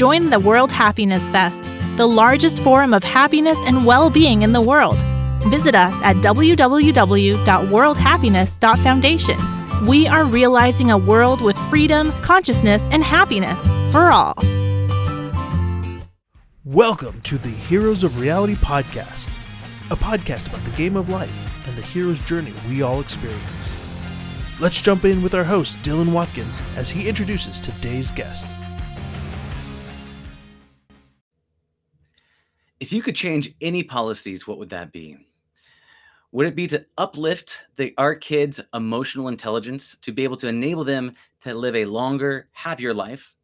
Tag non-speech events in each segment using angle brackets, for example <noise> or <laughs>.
Join the World Happiness Fest, the largest forum of happiness and well being in the world. Visit us at www.worldhappiness.foundation. We are realizing a world with freedom, consciousness, and happiness for all. Welcome to the Heroes of Reality podcast, a podcast about the game of life and the hero's journey we all experience. Let's jump in with our host, Dylan Watkins, as he introduces today's guest. If you could change any policies, what would that be? Would it be to uplift the our kids' emotional intelligence to be able to enable them to live a longer, happier life?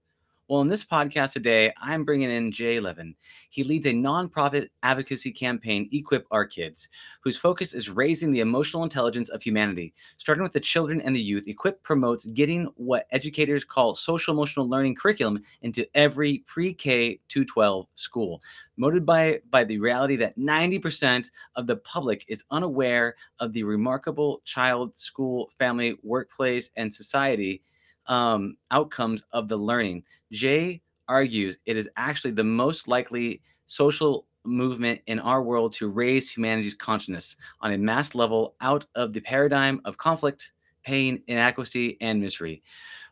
Well, in this podcast today, I'm bringing in Jay Levin. He leads a nonprofit advocacy campaign, Equip Our Kids, whose focus is raising the emotional intelligence of humanity. Starting with the children and the youth, Equip promotes getting what educators call social emotional learning curriculum into every pre K to 12 school. Motivated by, by the reality that 90% of the public is unaware of the remarkable child, school, family, workplace, and society um, outcomes of the learning. Jay argues it is actually the most likely social movement in our world to raise humanity's consciousness on a mass level out of the paradigm of conflict, pain, inadequacy, and misery,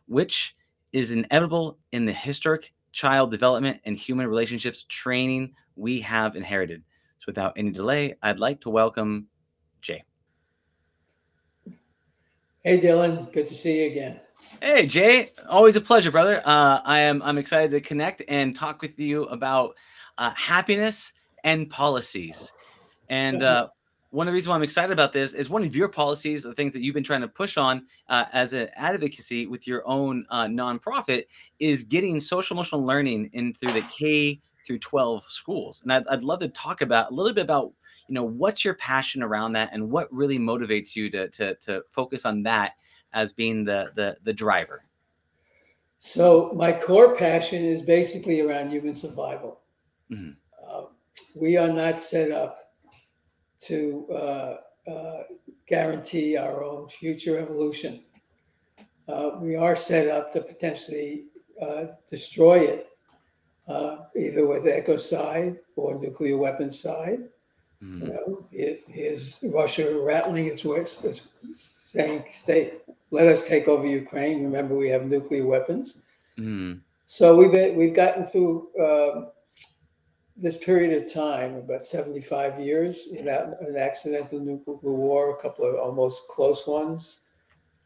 which is inevitable in the historic child development and human relationships training we have inherited. So, without any delay, I'd like to welcome Jay. Hey, Dylan. Good to see you again. Hey Jay, always a pleasure, brother. Uh, I am I'm excited to connect and talk with you about uh, happiness and policies. And uh, one of the reasons why I'm excited about this is one of your policies, the things that you've been trying to push on uh, as an advocacy with your own uh, nonprofit, is getting social emotional learning in through the K through 12 schools. And I'd, I'd love to talk about a little bit about you know what's your passion around that and what really motivates you to to, to focus on that as being the the, the driver? So my core passion is basically around human survival. Mm-hmm. Uh, we are not set up to uh, uh, guarantee our own future evolution. Uh, we are set up to potentially uh, destroy it, uh, either with ecocide or nuclear weapons Mm-hmm. You know, it is Russia rattling its whips, saying, "Stay, let us take over Ukraine. Remember, we have nuclear weapons. Mm. So we've been, we've gotten through uh, this period of time, about 75 years, without an accidental nuclear war, a couple of almost close ones,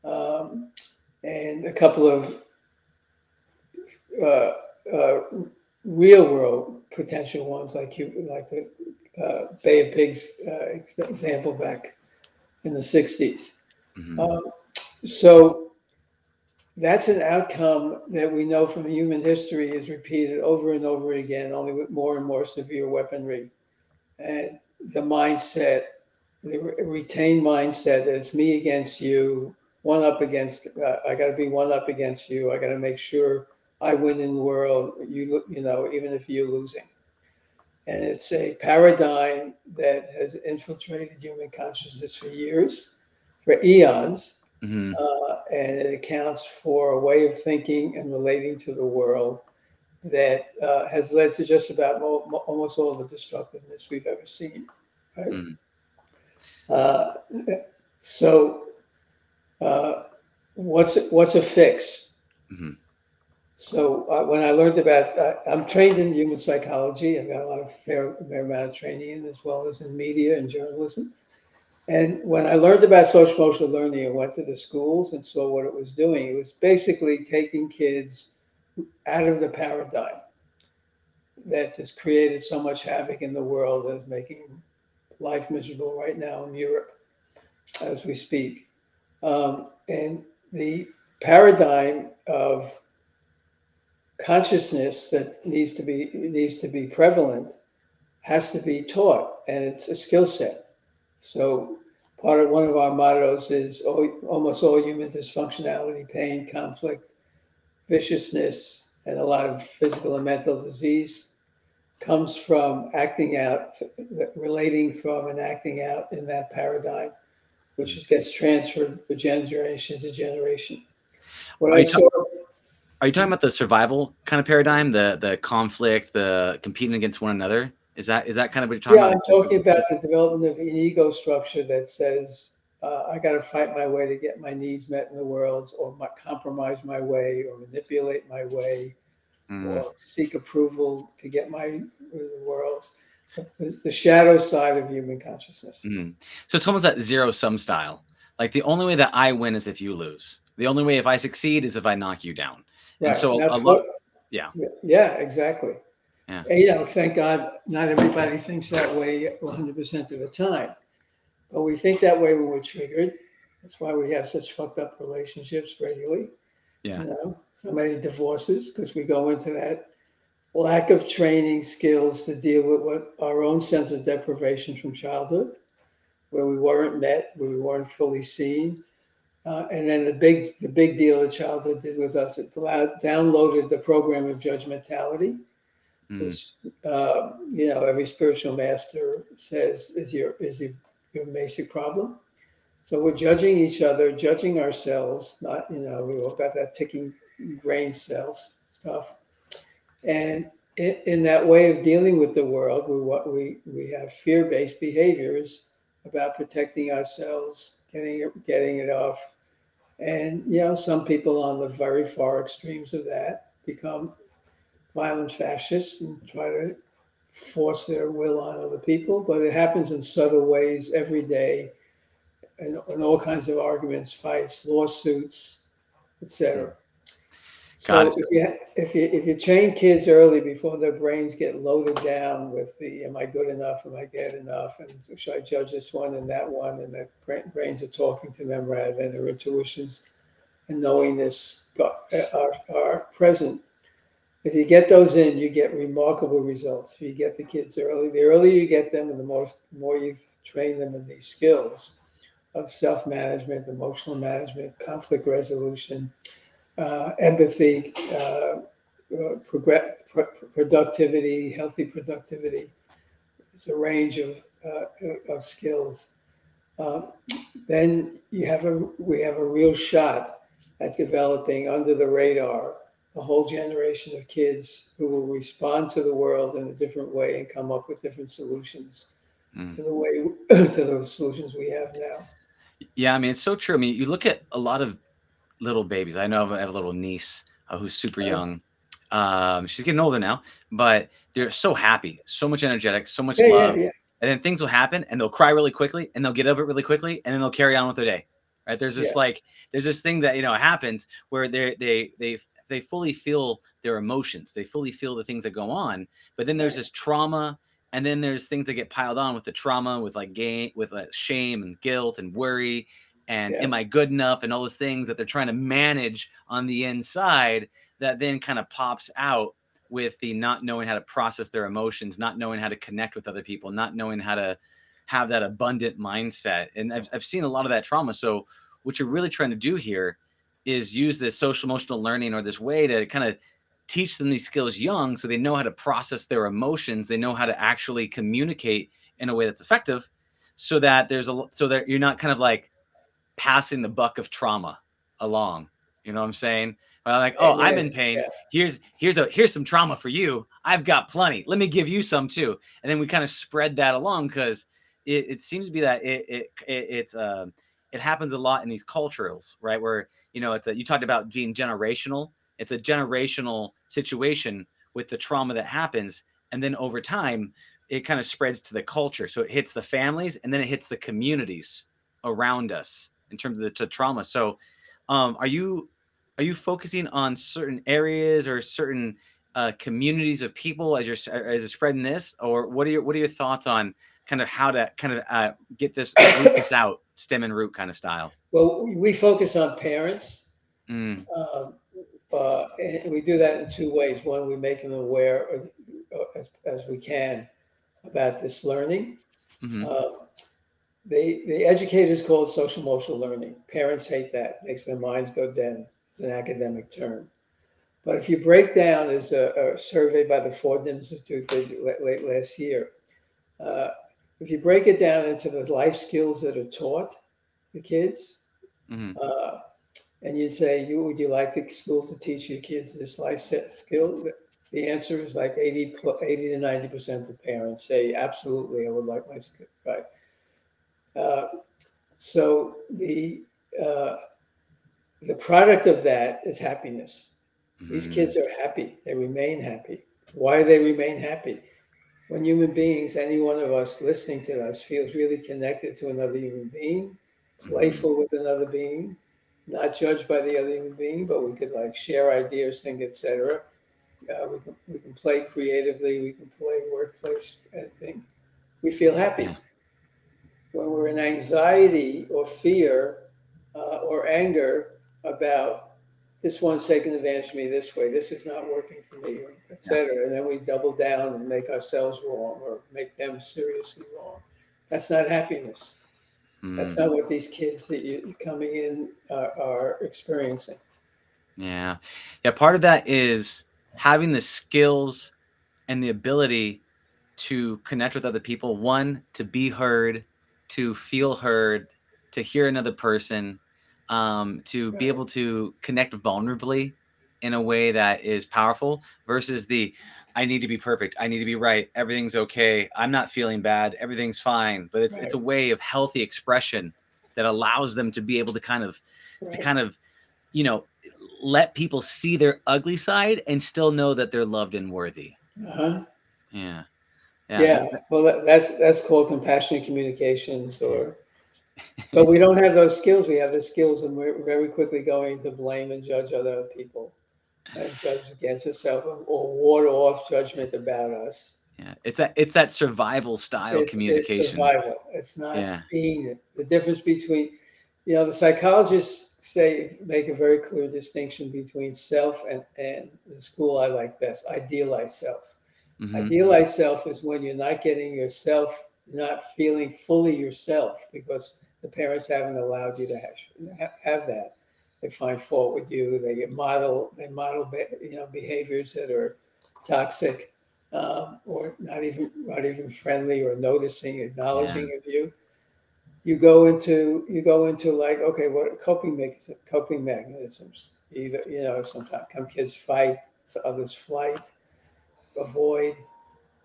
um, and a couple of uh, uh, real world potential ones, like you, like the uh, Bay of Pigs uh, example back in the 60s. Mm-hmm. Um, so that's an outcome that we know from human history is repeated over and over again, only with more and more severe weaponry. And the mindset, the retained mindset that it's me against you, one up against, uh, I got to be one up against you. I got to make sure I win in the world, you, you know, even if you're losing. And it's a paradigm that has infiltrated human consciousness for years, for eons Mm-hmm. Uh, and it accounts for a way of thinking and relating to the world that uh, has led to just about mo- mo- almost all the destructiveness we've ever seen. Right? Mm-hmm. Uh, so, uh, what's what's a fix? Mm-hmm. So uh, when I learned about, uh, I'm trained in human psychology. I've got a lot of fair, fair amount of training in, as well as in media and journalism. And when I learned about social emotional learning, and went to the schools and saw what it was doing. It was basically taking kids out of the paradigm that has created so much havoc in the world and is making life miserable right now in Europe as we speak. Um, and the paradigm of consciousness that needs to be needs to be prevalent has to be taught, and it's a skill set. So part of one of our mottos is all, almost all human dysfunctionality, pain, conflict, viciousness, and a lot of physical and mental disease comes from acting out, relating from and acting out in that paradigm, which gets transferred from generation to generation. What I saw. Are you talking about the survival kind of paradigm, the the conflict, the competing against one another? Is that is that kind of what you're talking Yeah, about? Yeah, I'm talking about the development of an ego structure that says uh, I got to fight my way to get my needs met in the world, or my, compromise my way, or manipulate my way, Mm, or seek approval to get my in the world. It's the shadow side of human consciousness. mm. So it's almost that zero sum style. Like the only way that I win is if you lose. The only way if I succeed is if I knock you down. And so a lot- yeah. Yeah, exactly. Yeah. And, you know, thank God not everybody thinks that way 100% of the time. But we think that way when we're triggered. That's why we have such fucked up relationships regularly. Yeah. You know, so many divorces because we go into that lack of training skills to deal with what our own sense of deprivation from childhood, where we weren't met, where we weren't fully seen. Uh, and then the big, the big deal that childhood did with us, it allowed, downloaded the program of judgmentality, Mm, uh, you know every spiritual master says is your is your, your basic problem. So we're judging each other, judging ourselves. Not you know we all got that ticking brain cells stuff, and in, in that way of dealing with the world, we what we we have fear based behaviors about protecting ourselves, getting getting it off, and you know some people on the very far extremes of that become violent fascists and try to force their will on other people, but it happens in subtle ways every day, and in all kinds of arguments, fights, lawsuits, etc. So if you, if you if you train kids early before their brains get loaded down with the "Am I good enough? Am I good enough?" and should I judge this one and that one, and their brains are talking to them rather than their intuitions and knowingness got, uh, are, are present if you get those in, you get remarkable results. You get the kids early, the earlier you get them, and the more more you train them in these skills of self management, emotional management, conflict resolution, uh, empathy, uh, uh, pr- productivity, healthy productivity. It's a range of uh, of skills. Uh, then you have a we have a real shot at developing under the radar a whole generation of kids who will respond to the world in a different way and come up with different solutions Mm. to the way <clears throat> to those solutions we have now. Yeah, I mean it's so true. I mean, you look at a lot of little babies. I know I have a little niece uh, who's super Oh. young. Um, she's getting older now, but they're so happy, so much energetic, so much Yeah, yeah, love. yeah. And then things will happen, and they'll cry really quickly, and they'll get over it really quickly, and then they'll carry on with their day. Right? There's this Yeah. like, there's this thing that you know happens where they they they they fully feel their emotions, they fully feel the things that go on, but then there's this trauma and then there's things that get piled on with the trauma with like gain with like shame and guilt and worry and Yeah. am i good enough? and all those things that they're trying to manage on the inside that then kind of pops out with the not knowing how to process their emotions not knowing how to connect with other people not knowing how to have that abundant mindset and i've, I've seen a lot of that trauma. So what you're really trying to do here is use this social emotional learning or this way to kind of teach them these skills young so they know how to process their emotions they know how to actually communicate in a way that's effective so that there's a so that you're not kind of like passing the buck of trauma along you know what i'm saying? Well, like oh i'm in pain. yeah. here's here's a here's some trauma for you. I've got plenty. Let me give you some too. And then we kind of spread that along because it, it seems to be that it, it, it it's um it happens a lot in these cultures right where you know it's a, you talked about being generational. It's a generational situation with the trauma that happens and then over time it kind of spreads to the culture. So it hits the families and then it hits the communities around us in terms of the t- trauma. So um, are you are you focusing on certain areas or certain uh, communities of people as you're as you're spreading this? Or what are your what are your thoughts on kind of how to kind of uh, get this <coughs> root this out stem and root kind of style Well, we focus on parents. Mm, Um, uh, and we do that in two ways. One, we make them aware as, as, as we can about this learning. mhm, Uh, the, the educators call it social emotional learning. Parents hate that, makes their minds go dead. It's an academic term. But if you break down, there's a, a survey by the Fordham Institute did late last year. Uh, if you break it down into the life skills that are taught the kids, mhm, uh, and you'd say, you, would you like the school to teach your kids this life set skill? The answer is like 80, 80 to 90% of parents say, absolutely, I would like my skill, right? Uh, so the, uh, the product of that is happiness. These Mm. kids are happy. They remain happy. Why do they remain happy? When human beings, any one of us listening to us, feels really connected to another human being, playful with another being, not judged by the other human being, but we could like share ideas, think, etc. Uh, we can we can play creatively. We can play workplace anything. We feel happy. When we're in anxiety or fear uh, or anger about this one's taking advantage of me this way, this is not working for me, etc. And then we double down and make ourselves wrong or make them seriously wrong. That's not happiness. That's Mm. not what these kids that you coming in are, are experiencing. Yeah. Yeah. Part of that is having the skills and the ability to connect with other people. One, to be heard, to feel heard, to hear another person, um, to be able to connect vulnerably in a way that is powerful versus the I need to be perfect. I need to be right. Everything's okay. I'm not feeling bad. Everything's fine. But it's it's a way of healthy expression that allows them to be able to kind of to kind of you know let people see their ugly side and still know that they're loved and worthy Uh-huh. yeah Yeah. Well, that's that's called compassionate communications, or. But we don't have those skills. We have the skills, and we're very quickly going to blame and judge other people, and judge against ourselves, or ward off judgment about us. yeah it's that it's that survival style It's- It's survival. It's not Yeah. being it. The difference between, you know, the psychologists say make a very clear distinction between self and and the school I like best, idealized self. Mhm. Idealized self is when you're not getting yourself, not feeling fully yourself because the parents haven't allowed you to have, have that. They find fault with you. They get model, they model, you know, behaviors that are toxic um, or not even not even friendly or noticing, acknowledging of you. You go into you go into like okay, what are coping mech- coping mechanisms? Either you know, sometimes some kids fight, others flight, avoid,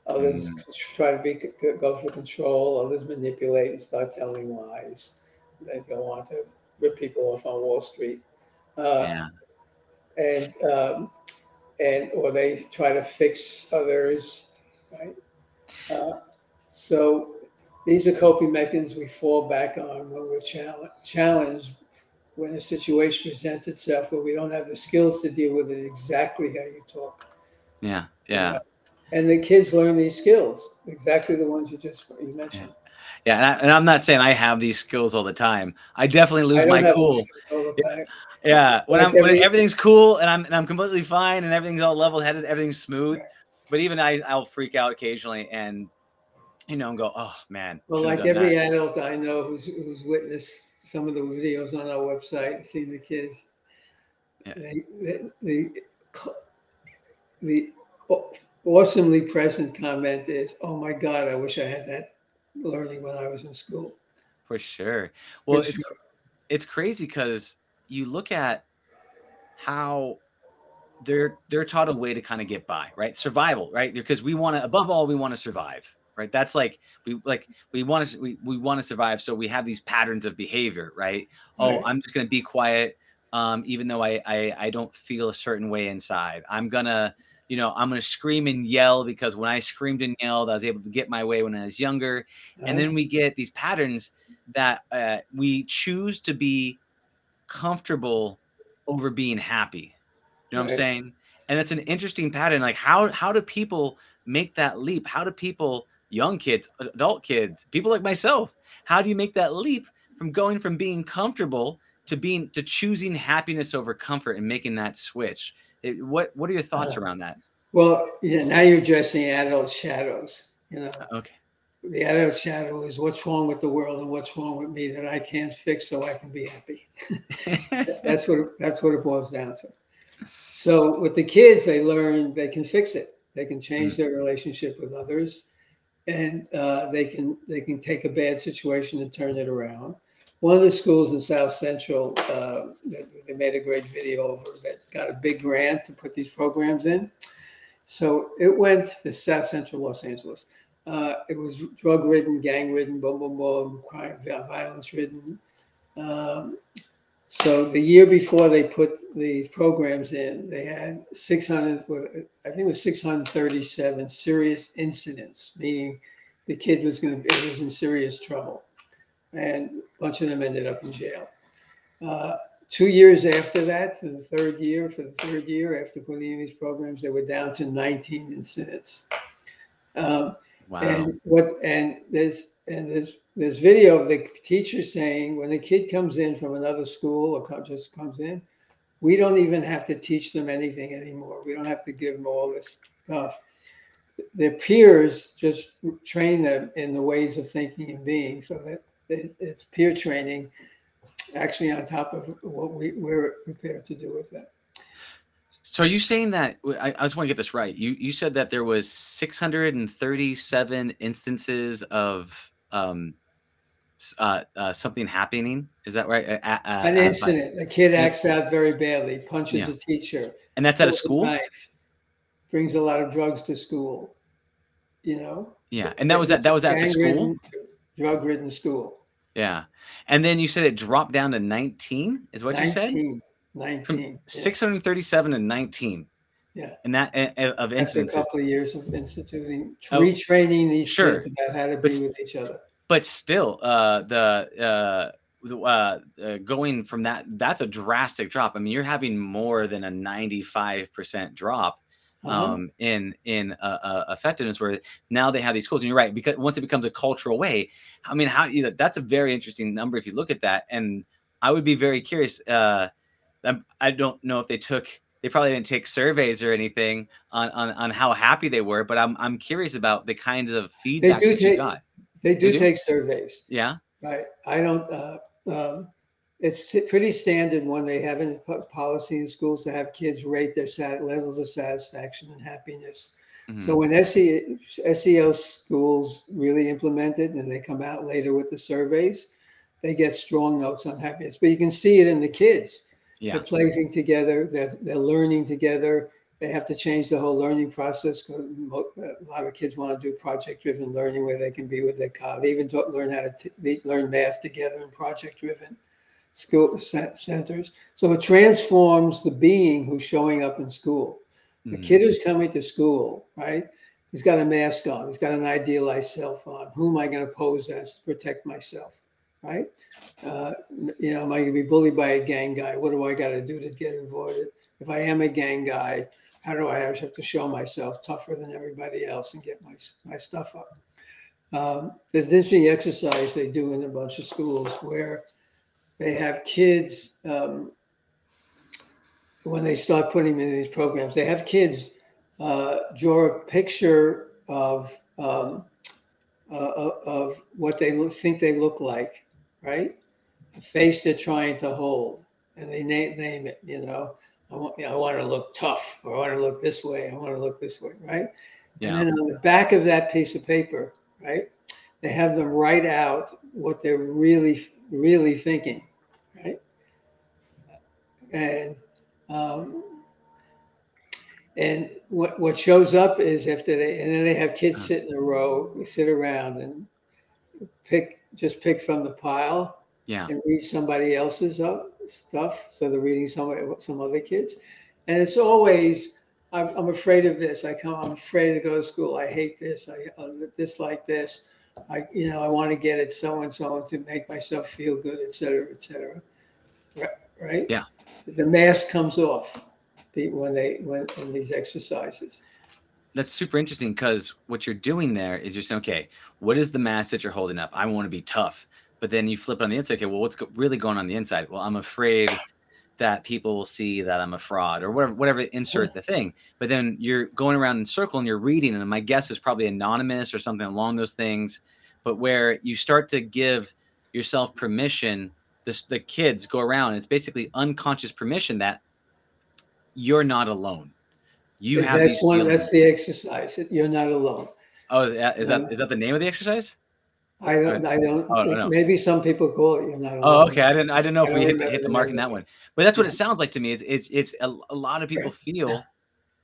others try to be go for control, others manipulate and start telling lies. They go on to rip people off on Wall Street. Uh, yeah and um, and or they try to fix others, right? Uh, so these are coping mechanisms we fall back on when we're challenged, challenged when a situation presents itself where we don't have the skills to deal with it exactly how you talk. yeah yeah And the kids learn these skills, exactly the ones you just you mentioned. yeah and, I, and i'm not saying i have these skills all the time i definitely lose I my cool skills all the time. yeah when Like i'm when everything's cool and i'm and i'm completely fine and everything's all level headed everything's smooth but even i i'll freak out occasionally and you know and go oh man Well, like every that." adult I know who's who's witnessed some of the videos on our website, and seen the kids, Yeah. they, the the the aw- awesomely present comment is, "Oh my God, I wish I had that learning when I was in school." for sure well For it's sure. it's crazy because you look at how they're they're taught a way to kind of get by right survival right because we want to above all we want to survive right that's like we like we want to we, we want to survive so we have these patterns of behavior right oh Right. i'm just going to be quiet um even though I, I i don't feel a certain way inside i'm gonna you know i'm gonna scream and yell because when i screamed and yelled i was able to get my way when i was younger. And then we get these patterns that uh, we choose to be comfortable over being happy. You know what i'm saying? And it's an interesting pattern like how how do people make that leap? How do people young kids adult kids people like myself how do you make that leap from going from being comfortable to being to choosing happiness over comfort and making that switch It- what what are your thoughts Uh, around that well, yeah. Now you're addressing adult shadows. You know, okay the adult shadow is what's wrong with the world and what's wrong with me that I can't fix so I can be happy. <laughs> that's what it- that's what it boils down to. So with the kids, they learn they can fix it. They can change their relationship with others, and uh, they can they can take a bad situation and turn it around. One of the schools in South Central, uh, they, made a great video over that got a big grant to put these programs in. So it went to South Central Los Angeles. Uh, it was drug ridden, gang ridden, boom, boom, boom, crime, violence ridden. Um, so the year before they put the programs in, they had 600, I think it was 637 serious incidents, meaning the kid was going to, was in serious trouble. And a bunch of them ended up in jail. Uh, two years after that, to the third year, for the third year after putting in these programs, they were down to 19 incidents. Um, Wow. and what and there's and there's there's video of the teacher saying when the kid comes in from another school or co- just comes in, we don't even have to teach them anything anymore. We don't have to give them all this stuff. Their peers just train them in the ways of thinking and being, so that it- it's peer training, actually on top of what we, we're prepared to do with that. So are you saying that I, I just want to get this right? You you said that there was 637 instances of um uh, uh something happening. Is that right? Uh, An incident, a kid acts out very badly, punches Yeah. a teacher, and that's at a school. knife, brings a lot of drugs to school. You know, Yeah, and that was at that was at the school. Gang-ridden, drug-ridden school. Yeah, and then you said it dropped down to 19. Is what you said? 19, From 19. yeah. 637 to 19. Yeah. and that of That's a couple of years of instituting, Oh, retraining these sure. kids about how to But be with each other. but still uh the uh the, uh, uh going from that that's a drastic drop i mean you're having more than a 95% drop Uh-huh. um in in uh, uh, effectiveness where now they have these schools and you're right because once it becomes a cultural way i mean how that's a very interesting number if you look at that and i would be very curious uh I'm- don't know if they took they probably didn't take surveys or anything on on, on how happy they were but i'm i'm curious about the kinds of feedback they do take- got They do do? take surveys. yeah Right. I don't, uh, um, it's t- pretty standard when they have in po- policy in schools to have kids rate their sat- levels of satisfaction and happiness. Mhm. So when SE, SEL schools really implement it and they come out later with the surveys, they get strong notes on happiness. But you can see it in the kids. yeah They're playing together, they're, they're learning together. They have to change the whole learning process because a lot of kids want to do project-driven learning where they can be with their colleagues. They even taught, learn how to t- learn math together in project-driven school centers. So it transforms the being who's showing up in school. The Mhm. kid who's coming to school, right? He's got a mask on. He's got an idealized self on. Who am I going to pose as to protect myself, right? Uh, you know, am I going to be bullied by a gang guy? What do I got to do to get avoided? If I am a gang guy, how do I have to show myself tougher than everybody else and get my my stuff up? Um, there's an interesting exercise they do in a bunch of schools where they have kids um, when they start putting them in these programs. They have kids uh, draw a picture of um, uh, of what they look, think they look like, right? The face they're trying to hold, and they name name it. You know, I want you know, I want to look tough, or I want to look this way. I want to look this way, right? yeah And then on the back of that piece of paper, right, they have them write out what they're really, really thinking, right? And um, and what what shows up is after they and then they have kids sit in a row, we sit around and pick just pick from the pile yeah and read somebody else's up stuff. So they're reading some some other kids, and it's always I'm, I'm afraid of this. I come. I'm afraid to go to school. I hate this. I uh, dislike this. I you know I want to get it so and so to make myself feel good, et cetera, et cetera. Right? right? Yeah. The mask comes off when they when in these exercises. that's super interesting because what you're doing there is you're saying, okay, what is the mask that you're holding up? I want to be tough. But then you flip it on the inside. Okay, well, what's really going on the inside? Well, I'm afraid that people will see that I'm a fraud or whatever, whatever, insert the thing. But then you're going around in circle and you're reading, and my guess is probably anonymous or something along those things. But where you start to give yourself permission, this, the kids go around, it's basically unconscious permission that you're not alone. You have that's one. feelings. That's the exercise. You're not alone. Oh, is that, Um, that is that the name of the exercise? I don't. I don't. Oh, no. Maybe some people call it. You're not. Oh, okay. I didn't. I didn't know I if we hit, the- hit the mark in that one. But that's what it sounds like to me. It's it's it's a, a lot of people feel,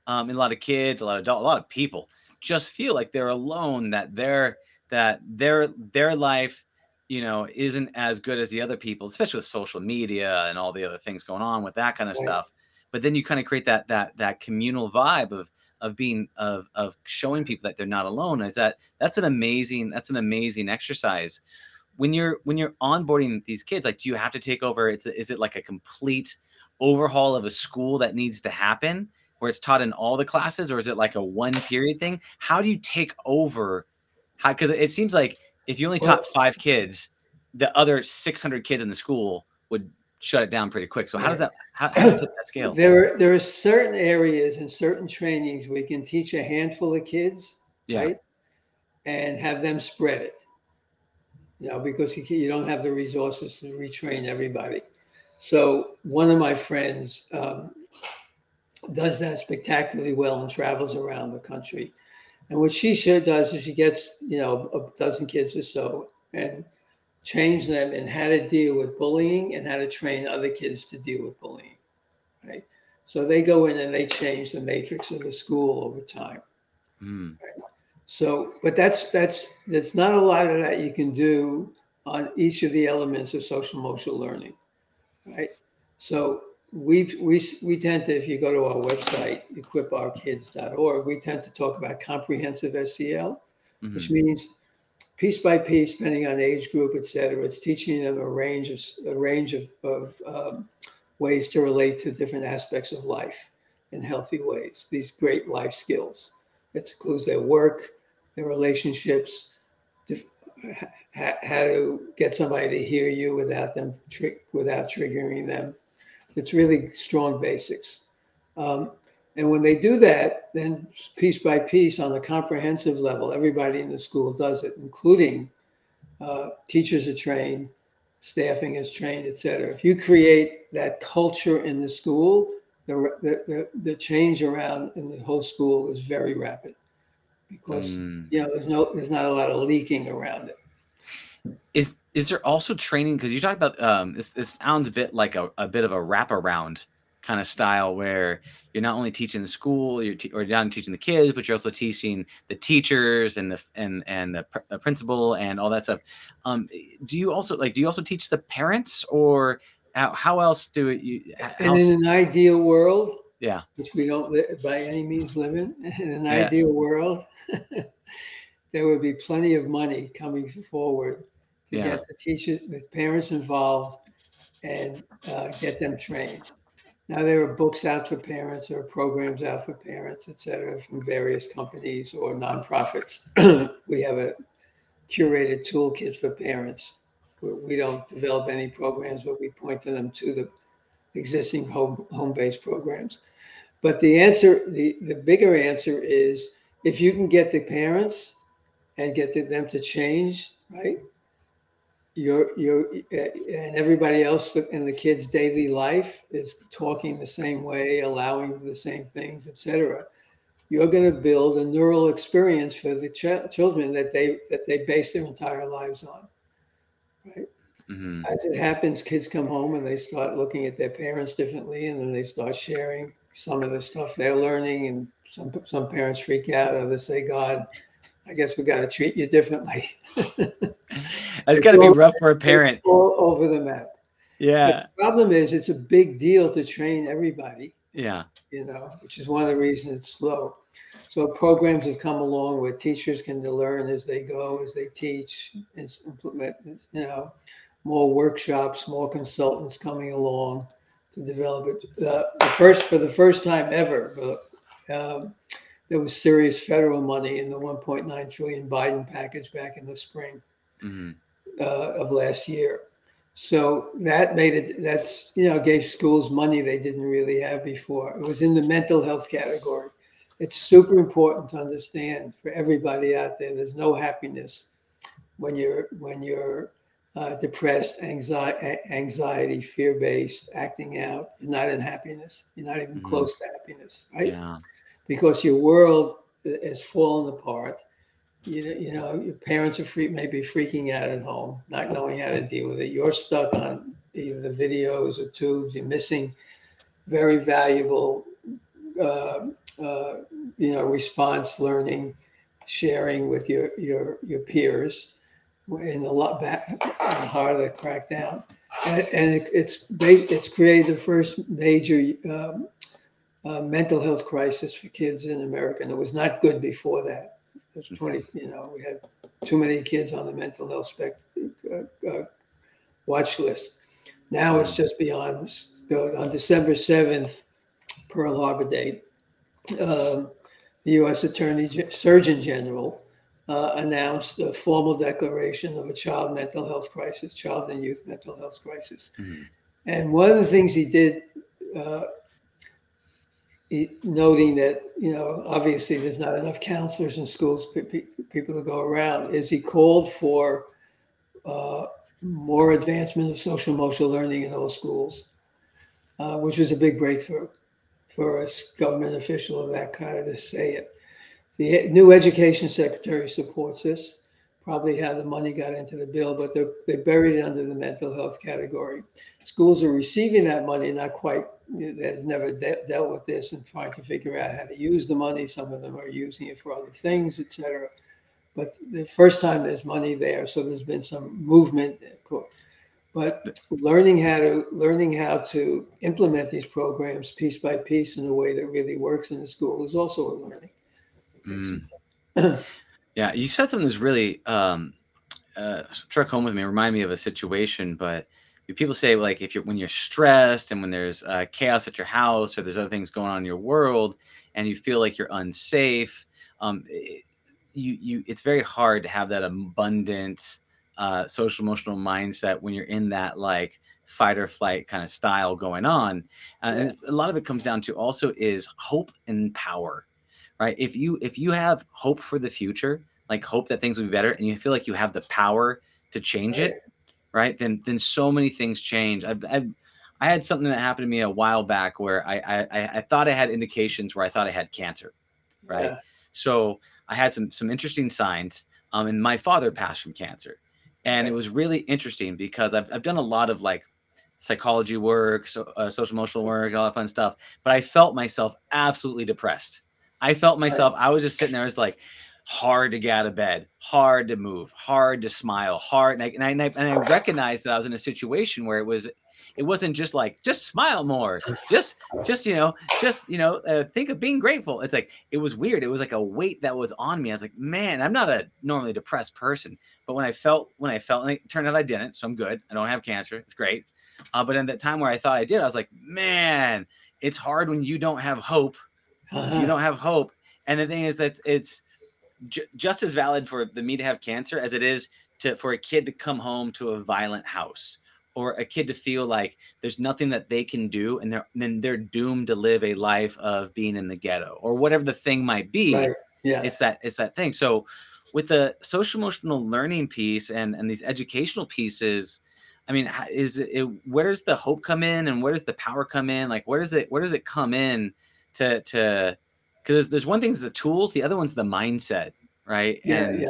um, and a lot of kids, a lot of adult, a lot of people just feel like they're alone. That their that their their life, you know, isn't as good as the other people, especially with social media and all the other things going on with that kind of Right. stuff. But then you kind of create that that that communal vibe of of being of of showing people that they're not alone. Is that that's an amazing that's an amazing exercise. When you're when you're onboarding these kids like do you have to take over? It's is it like a complete overhaul of a school that needs to happen where it's taught in all the classes or is it like a one period thing? How do you take over? How because it seems like if you only taught five kids the other 600 kids in the school would shut it down pretty quick so how does that how, how do that scale There, there are certain areas and certain trainings we can teach a handful of kids, yeah right, and have them spread it. You know, because you, can, you don't have the resources to retrain everybody. So one of my friends um, does that spectacularly well and travels around the country. And what she sure does is she gets, you know, a dozen kids or so and trains them in how to deal with bullying and how to train other kids to deal with bullying. Right. So they go in and they change the matrix of the school over time. Mm, So, but that's that's there's not a lot of that you can do on each of the elements of social emotional learning, right? So we we we tend to, if you go to our website, equipourkids.org, we tend to talk about comprehensive SEL, mhm, which means piece by piece, depending on age group, et cetera. It's teaching them a range of a range of, of um, ways to relate to different aspects of life in healthy ways. These great life skills. It includes their work, their relationships, how to get somebody to hear you without them without triggering them. It's really strong basics. Um, and when they do that, then piece by piece on a comprehensive level, everybody in the school does it, including uh, teachers are trained, staffing is trained, et cetera. If you create that culture in the school, the, the, the, change around in the whole school is very rapid because mm. you know there's no there's not a lot of leaking around it. is is there also training because you talked about um this, this sounds a bit like a, a bit of a wraparound kind of style where you're not only teaching the school you're te- or you're not teaching the kids but you're also teaching the teachers and the and and the, pr- the principal and all that stuff um do you also like do you also teach the parents or how, how else do it you And in an ideal world, yeah which we don't li- by any means live in, <laughs> in an Yeah. ideal world, <laughs> there would be plenty of money coming forward to Yeah. get the teachers, the parents involved, and uh, get them trained. Now there are books out for parents, there are programs out for parents, et cetera, from various companies or nonprofits. <clears throat> we have a curated toolkit for parents. We, don't develop any programs, but we point to them to the existing home home-based programs. But the answer, the, the bigger answer is if you can get the parents and get them to change, right? You're, you're, and everybody else in the kid's daily life is talking the same way, allowing the same things, etc. You're going to build a neural experience for the ch- children that they that they base their entire lives on. Right. hmm As it happens, kids come home and they start looking at their parents differently, and then they start sharing some of the stuff they're learning. And some some parents freak out, others say, "God, I guess we got to treat you differently." <laughs> it's got to be rough for a parent all over the map. yeah The problem is, it's a big deal to train everybody. yeah You know, which is one of the reasons it's slow. So programs have come along where teachers can learn as they go, as they teach, and implement. You know, more workshops, more consultants coming along to develop it. Uh, the first for the first time ever, um, there was serious federal money in the 1.9 trillion Biden package back in the spring hmm uh, of last year. So that made it, that's, you know, gave schools money they didn't really have before. It was in the mental health category. It's super important to understand for everybody out there. There's no happiness when you're when you're uh, depressed, anxiety, anxiety, fear-based, acting out. You're not in happiness. You're not even Mhm. close to happiness, right? yeah because your world has fallen apart you know, you know, your parents are free, maybe freaking out at home, not knowing how to deal with it. You're stuck on either the videos or tubes. You're missing very valuable, uh, uh, you know, response learning, sharing with your your your peers, in a lot back harder to crack down. And, and it, it's it's created the first major um, uh, mental health crisis for kids in America, and it was not good before that. There's 20, you know, we had too many kids on the mental health spectrum uh, uh, watch list. Now it's just beyond. On December 7th, Pearl Harbor date, uh, the U.S. Attorney Surgeon General uh, announced a formal declaration of a child mental health crisis, child and youth mental health crisis. Mm-hmm. And one of the things he did noting that you know obviously there's not enough counselors in schools people to go around. Is he called for uh, more advancement of social emotional learning in all schools? Uh, which was a big breakthrough for a government official of that kind to say it. The new education secretary supports this probably how the money got into the bill but they buried it under the mental health category. Schools are receiving that money not quite they've never de- dealt with this and trying to figure out how to use the money. Some of them are using it for other things, etc. But the first time there's money there, so there's been some movement. But learning how to learning how to implement these programs piece by piece in a way that really works in the school is also a learning. Mm. <clears throat> yeah, you said something that's really um, uh, struck home with me. Remind me of a situation, but people say like if you're when you're stressed and when there's uh, chaos at your house or there's other things going on in your world and you feel like you're unsafe um, it, you you it's very hard to have that abundant uh, social emotional mindset when you're in that like fight or flight kind of style going on. Uh, and a lot of it comes down to also is hope and power right? If you if you have hope for the future like hope that things will be better and you feel like you have the power to change it right? Then then so many things change. I, I, I had something that happened to me a while back where I, I I thought I had indications where I thought I had cancer, right? Yeah. So I had some some interesting signs. Um, and my father passed from cancer, and it was really interesting because I've I've done a lot of like psychology work, so, uh, social emotional work, all that fun stuff. But I felt myself absolutely depressed. I felt myself. I was just sitting there. I was like, hard to get out of bed, hard to move, hard to smile, hard. And I, and I, and I, and I recognized that I was in a situation where it was, it wasn't just like, just smile more, just, just, you know, just, you know, uh, think of being grateful. It's like, it was weird. It was like a weight that was on me. I was like, man, I'm not a normally depressed person. But when I felt, when I felt, and it turned out I didn't. So I'm good. I don't have cancer. It's great. Uh, but in that time where I thought I did, I was like, man, it's hard when you don't have hope. You don't have hope. And the thing is that it's, j- just as valid for the me to have cancer as it is to for a kid to come home to a violent house or a kid to feel like there's nothing that they can do and they're then they're doomed to live a life of being in the ghetto or whatever the thing might be. Right. yeah. It's that it's that thing. So with the social emotional learning piece and and these educational pieces i mean is it where does the hope come in and where does the power come in? Like where does it where does it come in to to because there's one thing is the tools, the other one's the mindset, right? Yeah, and yeah.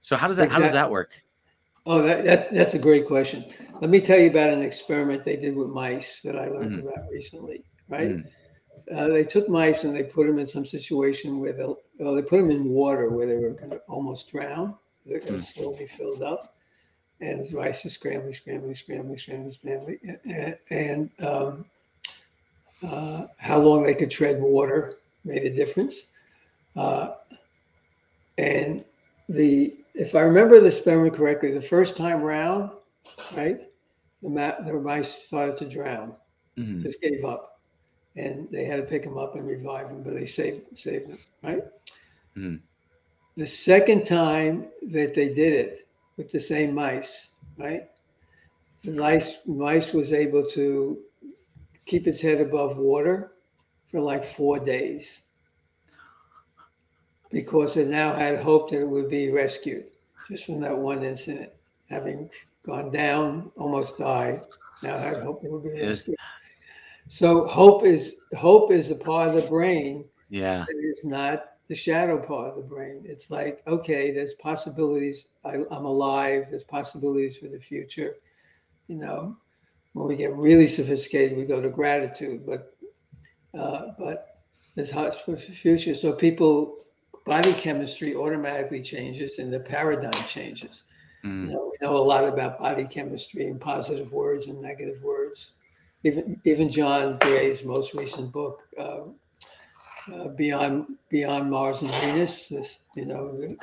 So how does that exactly. how does that work? Oh, that, that, that's a great question. Let me tell you about an experiment they did with mice that I learned mm. about recently. Right? Mm. Uh, they took mice and they put them in some situation where they well, they put them in water where they were going to almost drown. They mm. slowly filled up, and the mice are scrambling, scrambling, scrambling, scrambling, scrambling, and, and um, uh, how long they could tread water made a difference. Uh, and the if I remember the experiment correctly, the first time round, right, the map the mice started to drown, mm-hmm. just gave up, and they had to pick them up and revive them, but they saved saved them, right. Mm-hmm. The second time that they did it with the same mice, right, the mice mice was able to keep its head above water for like four days because it now had hope that it would be rescued just from that one incident. Having gone down, almost died, now I had hope it would be rescued. So hope is hope is a part of the brain. Yeah, it is not the shadow part of the brain. It's like, okay, there's possibilities. I, I'm alive. There's possibilities for the future. You know, when we get really sophisticated, we go to gratitude. But uh, but there's hopes for the future. So people, body chemistry automatically changes, and the paradigm changes. Mm. You know, we know a lot about body chemistry and positive words and negative words. Even even John Gray's most recent book, uh, uh, Beyond Beyond Mars and Venus. This, you know, the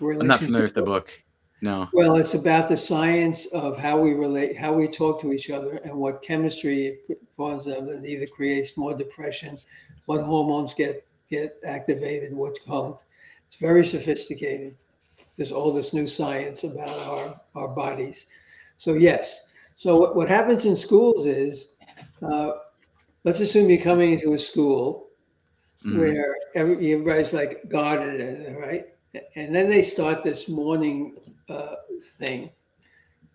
I'm not familiar with the book. No. Well, it's about the science of how we relate, how we talk to each other, and what chemistry forms of that either creates more depression, what hormones get get activated, what's called. It's very sophisticated. There's all this new science about our our bodies. So yes. So what, what happens in schools is, uh, let's assume you're coming into a school Mm. where every, everybody's like guarded right and then they start this morning uh, thing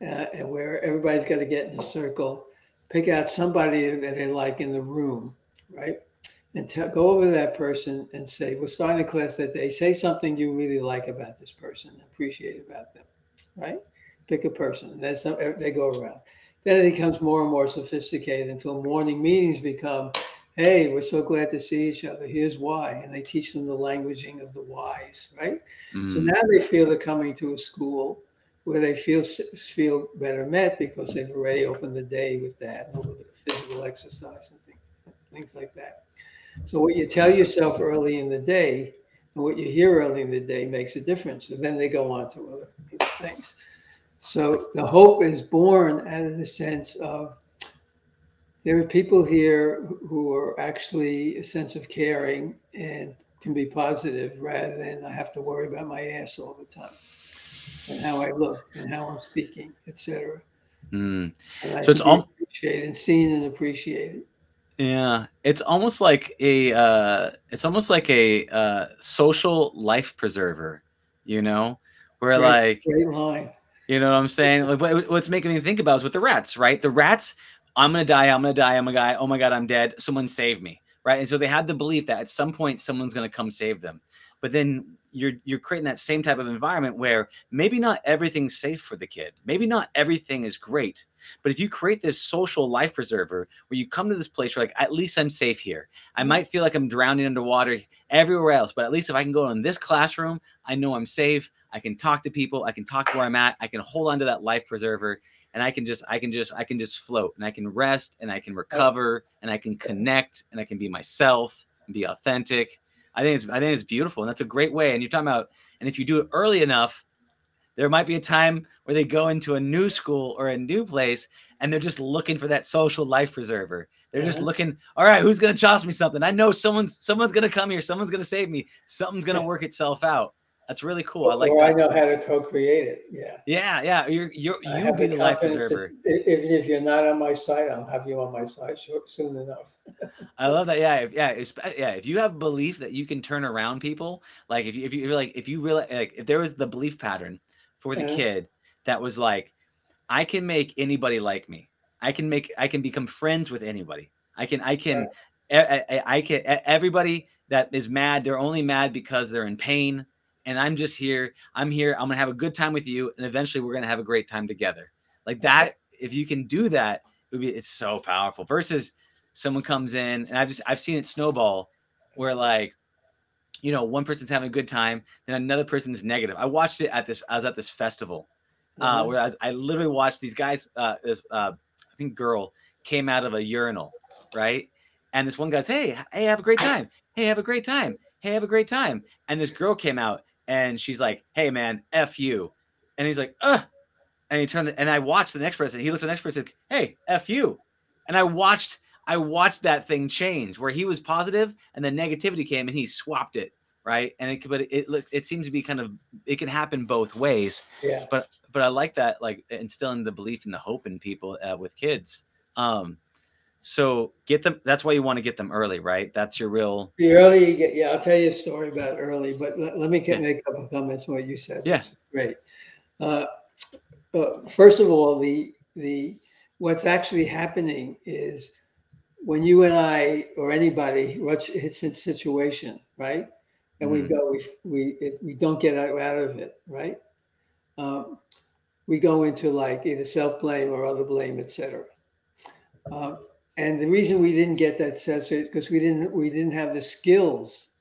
uh, and where everybody's got to get in a circle pick out somebody that they like in the room right? And tell, go over to that person and say we're starting a class that day say something you really like about this person appreciate about them right? Pick a person and that's how they go around. Then it becomes more and more sophisticated until morning meetings become hey, we're so glad to see each other. Here's why. And they teach them the languaging of the whys, right? So Mm. now they feel they're coming to a school where they feel feel better met because they've already opened the day with that, a little bit of physical exercise and things, things like that. So what you tell yourself early in the day and what you hear early in the day makes a difference. And then they go on to other things. So the hope is born out of the sense of there are people here who are actually a sense of caring and can be positive rather than I have to worry about my ass all the time and how I look and how I'm speaking, etc. Mm. So it's all appreciated and seen and appreciated. Yeah, it's almost like a uh, it's almost like a uh, social life preserver, you know, where Great- like Great line. you know what I'm saying. Like what's making me think about is with the rats, right? The rats, I'm gonna die, I'm gonna die, I'm a guy. Oh my god, I'm dead. Someone save me, right? And so they had the belief that at some point someone's gonna come save them. But then you're you're creating that same type of environment where maybe not everything's safe for the kid. Maybe not everything is great. But if you create this social life preserver where you come to this place where like at least I'm safe here. I might feel like I'm drowning underwater everywhere else, but at least if I can go in this classroom, I know I'm safe. I can talk to people, I can talk to where I'm at, I can hold on to that life preserver and I can just I can just I can just float and I can rest and I can recover and I can connect and I can be myself and be authentic. I think it's I think it's beautiful and that's a great way. And you're talking about and if you do it early enough, there might be a time where they go into a new school or a new place and they're just looking for that social life preserver. They're just looking, all right, who's gonna toss me something? I know someone's someone's gonna come here, someone's gonna save me, something's gonna work itself out. That's really cool. I like or I know how to co-create it. Yeah. Yeah, yeah. You're you're you have be the life preserver. that Even if you're not on my side, I'll have you on my side short, soon enough. I love that. Yeah, if, yeah, if, yeah. If you have belief that you can turn around people, like if you if you like if you really like if there was the belief pattern for the Yeah. kid that was like, I can make anybody like me. I can make I can become friends with anybody. I can I can I, I, I can everybody that is mad. They're only mad because they're in pain, and I'm just here. I'm here. I'm gonna have a good time with you, and eventually we're gonna have a great time together. Like that. If you can do that, it would be it's so powerful. Versus someone comes in and I've just I've seen it snowball where like you know one person's having a good time then another person's negative. I watched it at this I was at this festival uh Mhm. where I, was, I literally watched these guys uh this uh I think girl came out of a urinal right and this one guy's hey hey have a great time hey have a great time hey have a great time and this girl came out and she's like hey man f you. And he's like uh and he turned the, and I watched the next person. He looked at the next person hey f you. And I watched I watched that thing change where he was positive and then negativity came and he swapped it right? And it could but it look it seems to be kind of it can happen both ways. Yeah. but but I like that like instilling the belief and the hope in people uh, with kids. Um so get them that's why you want to get them early right that's your real The earlier you get, yeah, I'll tell you a story about early, but let, let me get, Yeah. make a couple of comments on what you said. Yeah. which Great. Uh, uh, first of all, the the what's actually happening is when you and I or anybody hits a situation, right? and we go we we it, we don't get out, out of it, right? Um, we go into like either self blame or other blame, etc. Uh, and the reason we didn't get that is because we didn't we didn't have the skills,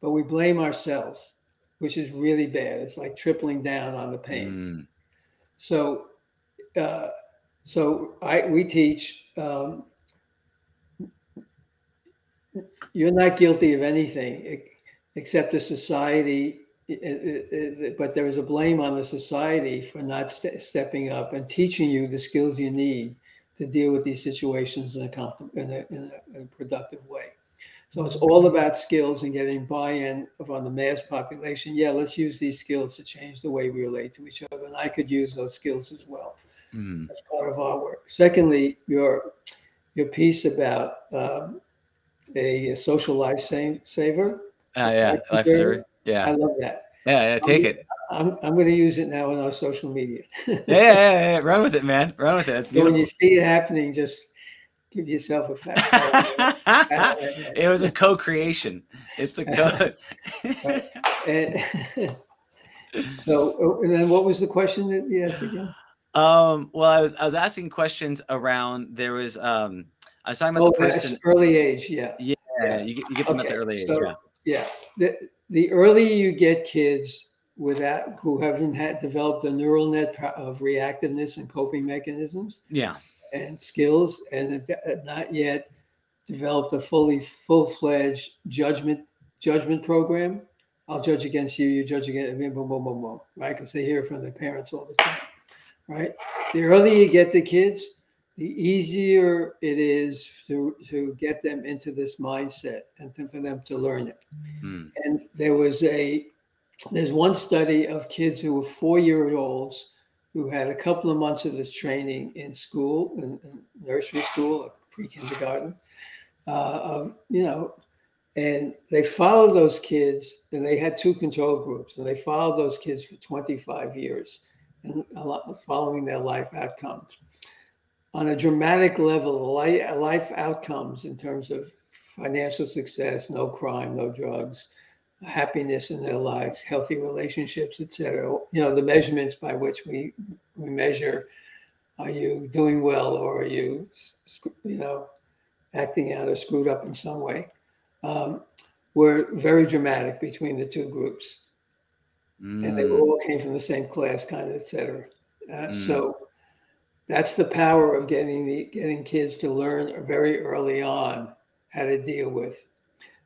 but we blame ourselves, which is really bad. It's like tripling down on the pain. Mm. So, uh, so I we teach. Um, you're not guilty of anything except the society, but there is a blame on the society for not ste- stepping up and teaching you the skills you need to deal with these situations in a, comp- in a, in a, in a productive way. So it's all about skills and getting buy-in from the mass population. Yeah, let's use these skills to change the way we relate to each other. And I could use those skills as well Mm. as part of our work. Secondly, your your piece about um, a, social life sa- saver. Uh, yeah, Life preserver. Yeah, I love that. yeah, yeah. Take it. I'm, I'm going to use it now on our social media. <laughs> Yeah, yeah, yeah, yeah. Run with it, man. Run with it. So when you see it happening, just give yourself a pat. <laughs> it was a co-creation. It's a co. <laughs> and, so, oh, and then what was the question that you asked again? um. Well, I was I was asking questions around. There was um. I was talking about Oh, the person. early age. Yeah. Yeah, you get you get them at the early age. so- Yeah. Yeah, the, the earlier you get kids without who haven't had developed a neural net of reactiveness and coping mechanisms Yeah. and skills, and have not yet developed a fully full fledged judgment judgment program. I'll judge against you, you judge against me, boom, boom, boom, boom, right? Because they hear from their parents all the time, right? The earlier you get the kids, the easier it is to, to get them into this mindset and for them to learn it. Mm. And there was a, there's one study of kids who were four year olds who had a couple of months of this training in school, in, in nursery school, or pre kindergarten, uh, you know, and they followed those kids and they had two control groups and they followed those kids for 25 years and following their life outcomes. On a dramatic level, life outcomes in terms of financial success, no crime, no drugs, happiness in their lives, healthy relationships, etc. You know, the measurements by which we we measure are you doing well or are you you know acting out or screwed up in some way um, were very dramatic between the two groups and they Mm. all came from the same class kind of etc uh, Mm. so that's the power of getting the getting kids to learn very early on how to deal with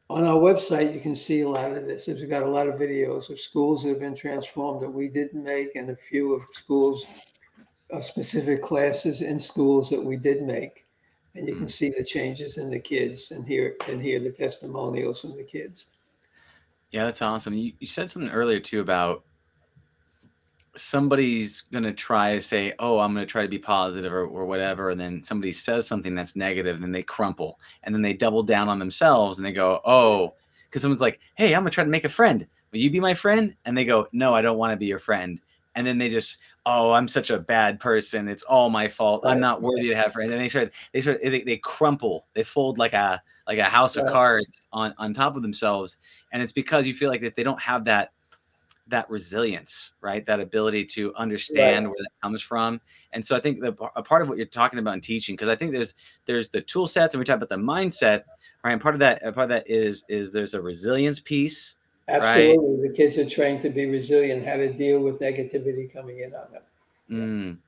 on our website you can see a lot of this. We've got a lot of videos of schools that have been transformed that we didn't make and a few of schools of specific classes in schools that we did make. And you can mm. see the changes in the kids and hear and hear the testimonials from the kids. Yeah, that's awesome. You, you said something earlier too about somebody's gonna try to say, "Oh, I'm gonna try to be positive" or, or whatever, and then somebody says something that's negative, and then they crumple, and then they double down on themselves, and they go, "Oh," because someone's like, "Hey, I'm gonna try to make a friend. Will you be my friend?" And they go, "No, I don't want to be your friend." And then they just, "Oh, I'm such a bad person. It's all my fault. I'm not worthy to have friends." And they start, they start, they, they crumple. They fold like a like a house of cards on on top of themselves and it's because you feel like that they don't have that that resilience right that ability to understand where that comes from and so i think the a part of what you're talking about in teaching because i think there's there's the tool sets and we talk about the mindset right and part of that part of that is is there's a resilience piece absolutely the kids are trained to be resilient how to deal with negativity coming in on them Mm.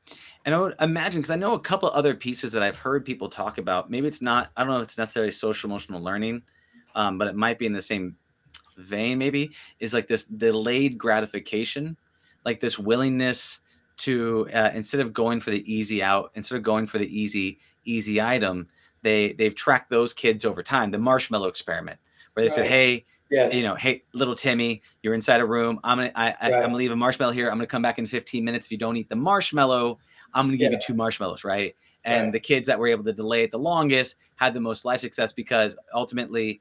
And I would imagine because I know a couple other pieces that I've heard people talk about. Maybe it's not. I don't know if it's necessarily social emotional learning, um, but it might be in the same vein. Maybe is like this delayed gratification, like this willingness to uh, instead of going for the easy out, instead of going for the easy easy item, they they've tracked those kids over time. The marshmallow experiment, where they said, "Hey, yes you know, hey, little Timmy, you're inside a room. I'm gonna, I, I, Right. I'm gonna leave a marshmallow here. I'm gonna come back in 15 minutes. If you don't eat the marshmallow, I'm gonna give you two marshmallows, right? And Right. the kids that were able to delay it the longest had the most life success because ultimately,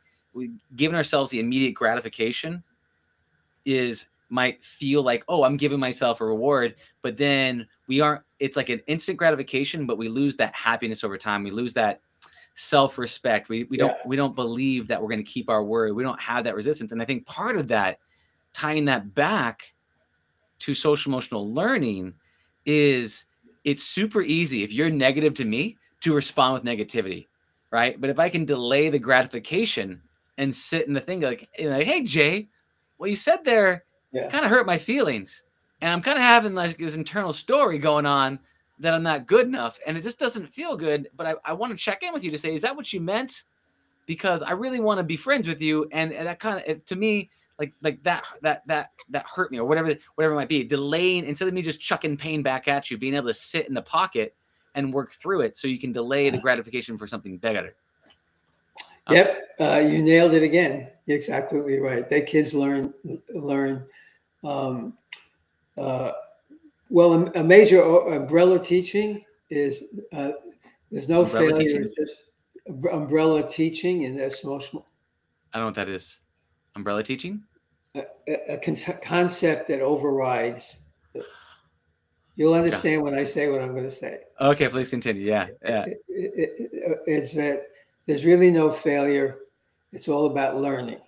giving ourselves the immediate gratification is might feel like, oh, I'm giving myself a reward, but then we aren't. It's like an instant gratification, but we lose that happiness over time. We lose that self-respect. We we don't we don't believe that we're going to keep our word. We don't have that resistance. And I think part of that, tying that back to social emotional learning, is it's super easy if you're negative to me to respond with negativity, right? But if I can delay the gratification and sit in the thing like, you know, hey Jay, what you said there Yeah. kind of hurt my feelings. And I'm kind of having like this internal story going on that I'm not good enough. And it just doesn't feel good. But I, I want to check in with you to say, is that what you meant? Because I really want to be friends with you. And, and that kind of to me, like like that that that that hurt me or whatever whatever it might be. Delaying instead of me just chucking pain back at you, being able to sit in the pocket and work through it so you can delay the gratification for something better. Yep, uh, you nailed it again. You're exactly right. They kids learn learn. Um, uh, well, a, a major umbrella teaching is uh, there's no Umbrella failure. teaching? It's just umbrella teaching, and that's most I don't know what that is. Umbrella teaching? a, a con- concept that overrides. You'll understand when I say what I'm going to say. Okay, please continue. Yeah. Yeah. it- it- it- it's that there's really no failure. It's all about learning.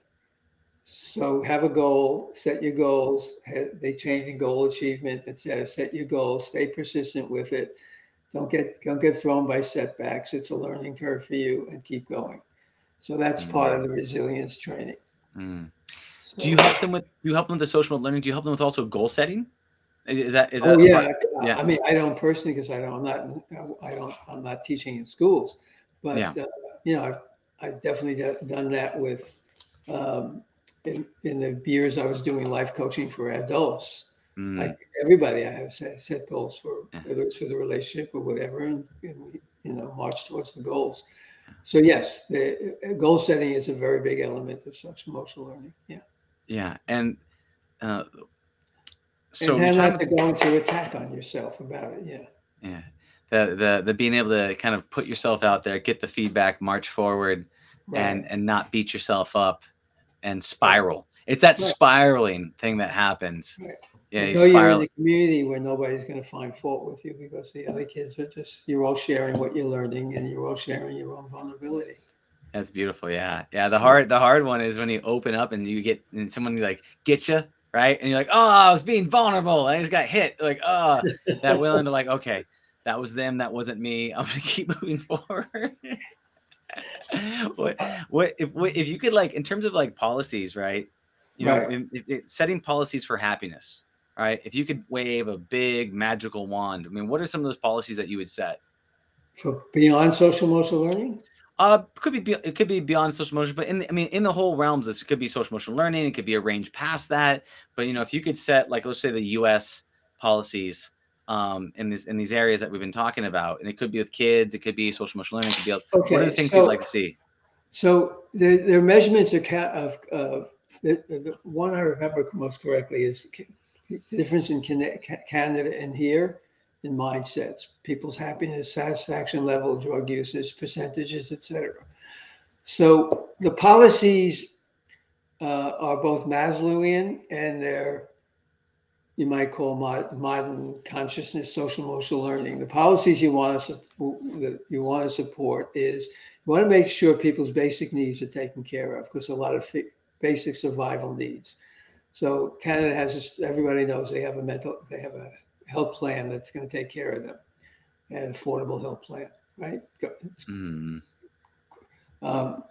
So have a goal, set your goals. They train in goal achievement, etc. Set your goals, stay persistent with it. Don't get don't get thrown by setbacks. It's a learning curve for you, and keep going. So that's part of the resilience training. Mm. So, Do you help them with do you help them with the social learning? Do you help them with also goal setting? Is that is that oh yeah, yeah. I mean, I don't personally because I don't. I'm not. I don't. I'm not teaching in schools, but Yeah. uh, you know, I've, I've definitely do- done that with um, in, in the years I was doing life coaching for adults. Mm, Like everybody, I have set, set goals for Yeah. whether it's for the relationship or whatever, and, and we, you know, march towards the goals. So yes, the uh, goal setting is a very big element of social emotional learning. Yeah, yeah, and uh, so and talking not to go into attack on yourself about it. Yeah. Yeah. The, the the being able to kind of put yourself out there, get the feedback, march forward, and and not beat yourself up and spiral. It's that Right. spiraling thing that happens. Right. Yeah, you know you're in spiral. the community where nobody's going to find fault with you because the other kids are just you're all sharing what you're learning and you're all sharing your own vulnerability. That's beautiful. Yeah, yeah. The hard the hard one is when you open up and you get and someone like get you right, and you're like, oh, I was being vulnerable, and I just got hit. Like, oh, that willing to like, okay, that was them, that wasn't me. I'm gonna <laughs> keep moving forward. <laughs> what what if what, if you could like in terms of like policies, right? You know, Right. if- if- setting policies for happiness, right? If you could wave a big magical wand, I mean, what are some of those policies that you would set? For beyond social emotional learning, Uh, could be, be it could be beyond social emotion, but in the, I mean, in the whole realms, this could be social emotional learning. It could be a range past that. But you know, if you could set like let's say the U.S. policies um, in this in these areas that we've been talking about, and it could be with kids, it could be social emotional learning, it could be. Okay, what are the things so- you'd like to see? so the their measurements are ca- of uh, the, the one I remember most correctly is the difference in Canada and here in mindsets, people's happiness, satisfaction level, drug usage, percentages, etc. So the policies uh, are both Maslowian and they're you might call mod, modern consciousness, social emotional learning. The policies you want to support, that you want to support is you want to make sure people's basic needs are taken care of because a lot of basic survival needs. So Canada has this, everybody knows they have a mental they have a health plan that's going to take care of them, an affordable health plan, right? Mm, um,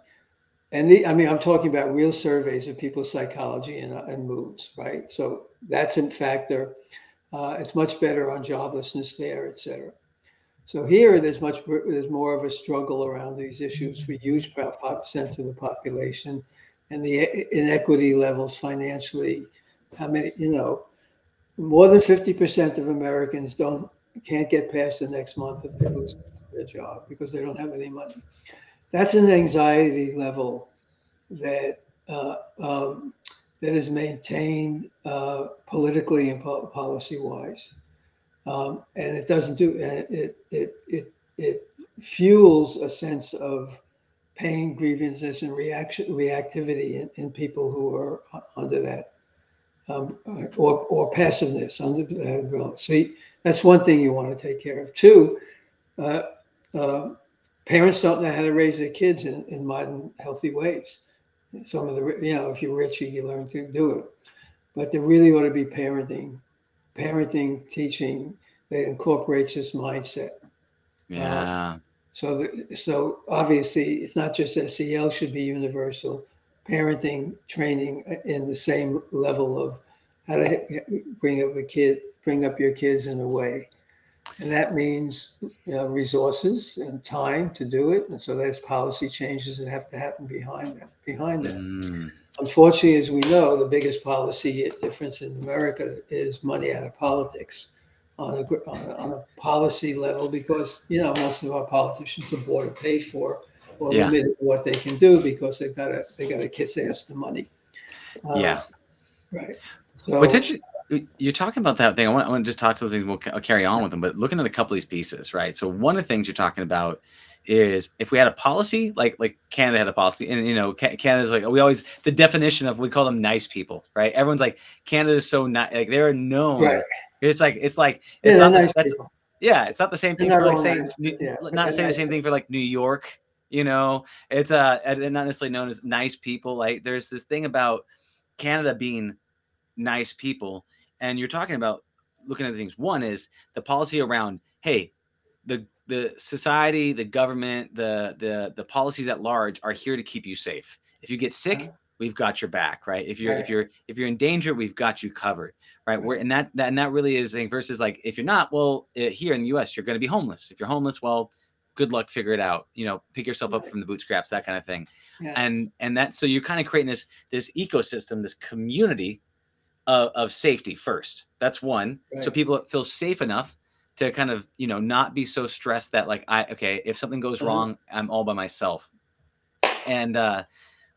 and the, I mean, I'm talking about real surveys of people's psychology and, uh, and moods, right? So that's a factor. Uh, it's much better on joblessness there, et cetera. So here, there's much there's more of a struggle around these issues for huge sense of the population, and the inequity levels financially. How many, you know, more than fifty percent of Americans don't can't get past the next month if they lose their job because they don't have any money that's an anxiety level that uh, um, that is maintained uh, politically and po- policy wise, um, and it doesn't do it. It it it fuels a sense of pain, grievances, and reaction reactivity in, in people who are under that. Um, or, or passiveness under that umbrella. See, that's one thing you want to take care of. Two, uh, uh, parents don't know how to raise their kids in, in modern healthy ways. Some of the you know if you're rich you learn to do it, but there really ought to be parenting, parenting teaching that incorporates this mindset. Yeah. Uh, so, the, so obviously, it's not just SEL should be universal. Parenting training in the same level of how to bring up a kid, bring up your kids in a way, and that means you know, resources and time to do it. And so there's policy changes that have to happen behind that. Behind that. Mm. Unfortunately, as we know, the biggest policy difference in America is money out of politics on a, on a, on a policy level because you know most of our politicians are bought or paid for or Yeah. limited what they can do because they've got to they got to kiss ass to money. Uh, Yeah. Right. So What's interesting, you're talking about that thing. I want, I want to just talk to those things. We'll ca- carry on with them, but looking at a couple of these pieces, right? So one of the things you're talking about is if we had a policy, like like Canada had a policy, and you know, Ca- Canada's like we always the definition of we call them nice people, right? Everyone's like Canada's so nice, like they're known. right. It's like it's like Yeah, it's not the- nice that's- people. yeah, it's not the same thing for not like saying nice, New- yeah, not saying the same thing for like New York. You know, it's uh not necessarily known as nice people. Like there's this thing about Canada being nice people, and you're talking about looking at things. One is the policy around hey, the the society, the government, the the the policies at large are here to keep you safe. If you get sick, Uh-huh. we've got your back, right? If you're if you're if you're in danger, we've got you covered, right? Right. We're and that, that and that really is thing versus like if you're not, well, uh, here in the U.S. you're going to be homeless. If you're homeless, well, good luck, figure it out. You know, pick yourself up from the bootstraps, that kind of thing. Yeah. And and that so you're kind of creating this this ecosystem, this community of, of safety first. That's one. So people feel safe enough to kind of you know not be so stressed that like I okay if something goes Mhm. wrong I'm all by myself. And uh,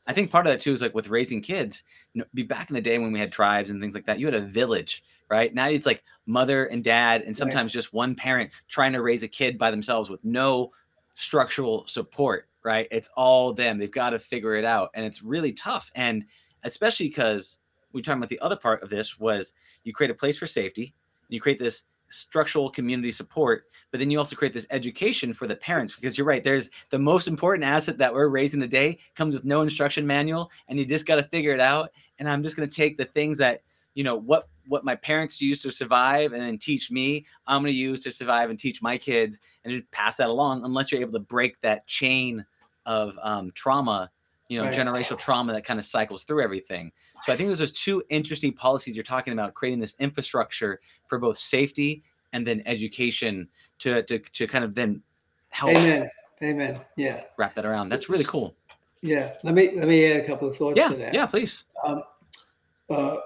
I think part of that too is like with raising kids. You know, be back in the day when we had tribes and things like that. You had a village, right? Now it's like mother and dad, and sometimes just one parent trying to raise a kid by themselves with no structural support, right? It's all them. They've got to figure it out, and it's really tough. And especially because we were talking about the other part of this was you create a place for safety, you create this structural community support, but then you also create this education for the parents because you're right. There's the most important asset that we're raising today comes with no instruction manual, and you just got to figure it out. And I'm just going to take the things that you know what what my parents used to survive and then teach me i'm going to use to survive and teach my kids and just pass that along unless you're able to break that chain of um, trauma you know Right. generational trauma that kind of cycles through everything so i think those are two interesting policies you're talking about creating this infrastructure for both safety and then education to to, to kind of then help Amen. Amen. Yeah. wrap that around that's really cool Yeah. Let me let me add a couple of thoughts yeah to that. yeah please uh,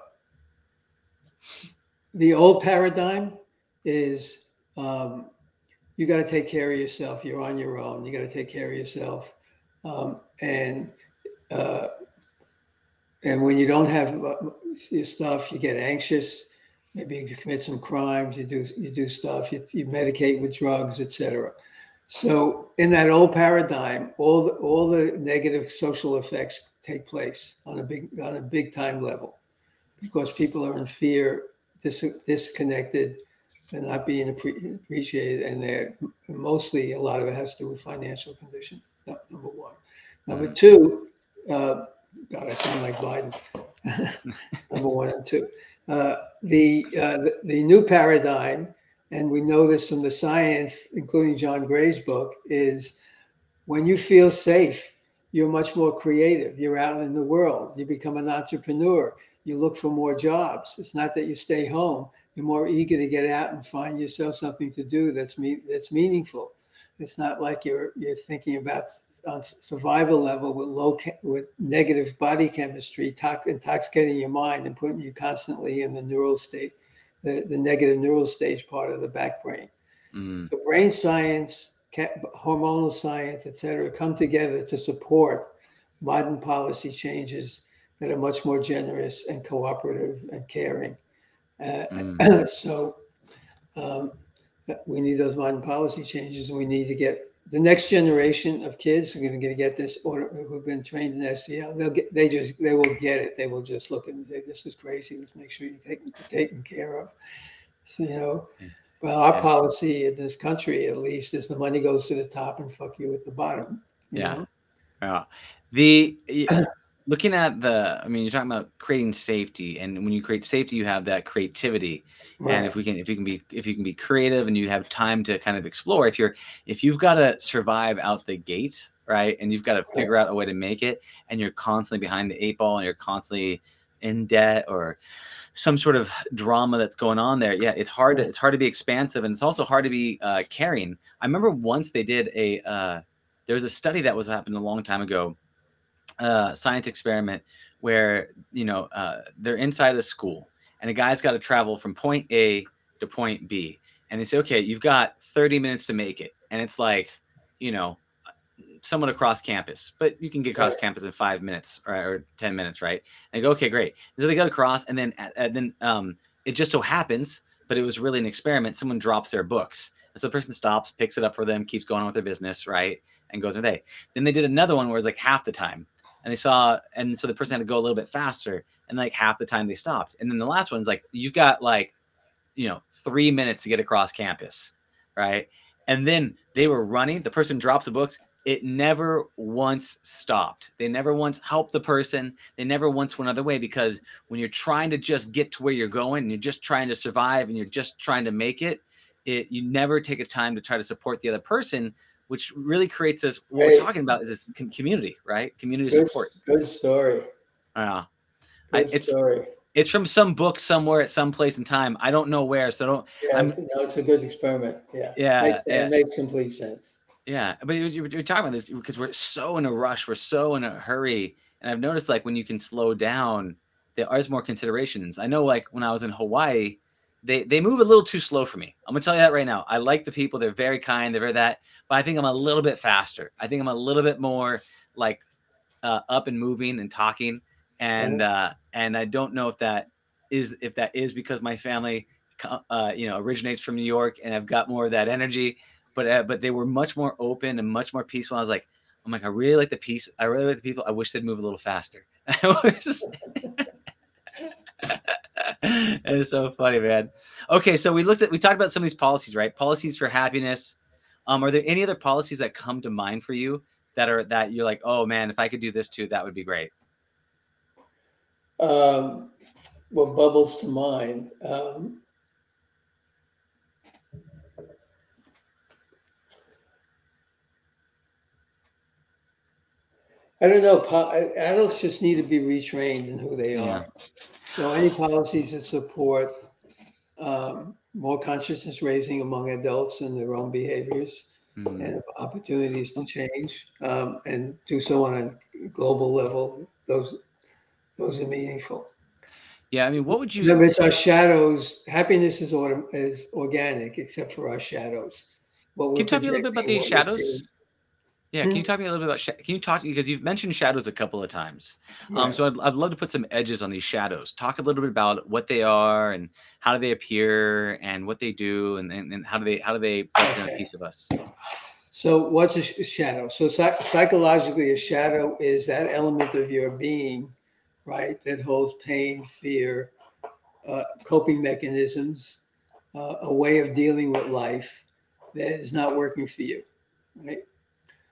the old paradigm is um, you got to take care of yourself. You're on your own. You got to take care of yourself. Um, and uh, and when you don't have uh, your stuff, you get anxious. Maybe you commit some crimes. You do you do stuff. You, you medicate with drugs, etc. So in that old paradigm, all the, all the negative social effects take place on a big on a big time level because people are in fear, dis- disconnected, and not being appreciated, and they're mostly a lot of it has to do with financial condition. Number one. Number two, uh, God, I sound like Biden. <laughs> number one and two. Uh, the, uh, the the new paradigm, and we know this from the science, including John Gray's book, is when you feel safe, you're much more creative. You're out in the world. You become an entrepreneur. You look for more jobs. It's not that you stay home. You're more eager to get out and find yourself something to do that's me- that's meaningful. It's not like you're you're thinking about on survival level with low with negative body chemistry, tox- intoxicating your mind and putting you constantly in the neural state, the, the negative neural stage part of the back brain. Mm, So brain science, hormonal science, et cetera, come together to support modern policy changes that are much more generous and cooperative and caring. Uh, mm. <clears throat> so um, we need those modern policy changes, and we need to get the next generation of kids are going to get this order who've been trained in SEL. They'll get, they just, they will get it. They will just look and say, "This is crazy. Let's make sure you're taken taken care of." So, you know, Well, our Yeah. policy in this country, at least, is the money goes to the top and fuck you at the bottom. you Yeah. know? Yeah. The looking at the, I mean, you're talking about creating safety, and when you create safety, you have that creativity. And if we can, if you can be, if you can be creative, and you have time to kind of explore, if you're, if you've got to survive out the gate, right, and you've got to figure out a way to make it, and you're constantly behind the eight ball, and you're constantly in debt or some sort of drama that's going on there yeah it's hard to, it's hard to be expansive and it's also hard to be uh, caring. I remember once they did a uh, there was a study that was happened a long time ago uh, science experiment where you know uh, they're inside a school and a guy's got to travel from point a to point b. And they say okay you've got 30 minutes to make it. And it's like you know someone across campus but you can get across campus in five minutes or, or 10 minutes right? And they go okay great. So they got across and then and then um, it just so happens but it was really an experiment someone drops their books. And so the person stops picks it up for them keeps going on with their business right and goes their day. Then they did another one where it's like half the time and they saw and so the person had to go a little bit faster and like half the time they stopped. And then the last one's like you've got like you know three minutes to get across campus right? And then they were running the person drops the books it never once stopped. They never once helped the person. They never once went other way because when you're trying to just get to where you're going and you're just trying to survive and you're just trying to make it it you never take a time to try to support the other person which really creates this what Right. we're talking about is this community right community Good, support good story. uh, I- it's- story. it's from some book somewhere at some place in time i don't know where so don't Yeah, I'm- no, it's a good experiment. Yeah. Yeah, Makes, yeah. It makes complete sense. Yeah, but you- you- you're talking about this because we're so in a rush, we're so in a hurry, and I've noticed like when you can slow down, there are more considerations. I know like when I was in Hawaii, they they move a little too slow for me. I'm gonna tell you that right now. I like the people; they're very kind, they're very that, but I think I'm a little bit faster. I think I'm a little bit more like uh, up and moving and talking, and uh, and I don't know if that is if that is because my family, uh, you know, originates from New York, and I've got more of that energy but uh, but they were much more open and much more peaceful. I was like, I'm like, I really like the peace. I really like the people. I wish they'd move a little faster. <laughs> It was just- it's so funny, man. Okay, so we looked at we talked about some of these policies, right? Policies for happiness. Um, are there any other policies that come to mind for you that are that you're like, oh man, if I could do this too, that would be great. Um, what bubbles to mind? Um, I don't know. Adults just need to be retrained in who they Yeah. So any policies that support um, more consciousness raising among adults and their own behaviors Hmm. and opportunities to change um, and do so on a global level, those those are meaningful. Yeah, I mean, what would you? Remember, it's our shadows. Happiness is autom- is organic, except for our shadows. What Can you tell me a little bit about these shadows? Yeah, can you talk to me a little bit about? Sh- can you talk to because you've mentioned shadows a couple of times. Um, so I'd, I'd love to put some edges on these shadows. Talk a little bit about what they are and how do they appear and what they do and, and, and how do they how do they represent a piece of us? So, what's a sh- shadow? So, psych- psychologically, a shadow is that element of your being, right, that holds pain, fear, uh, coping mechanisms, uh, a way of dealing with life that is not working for you, right?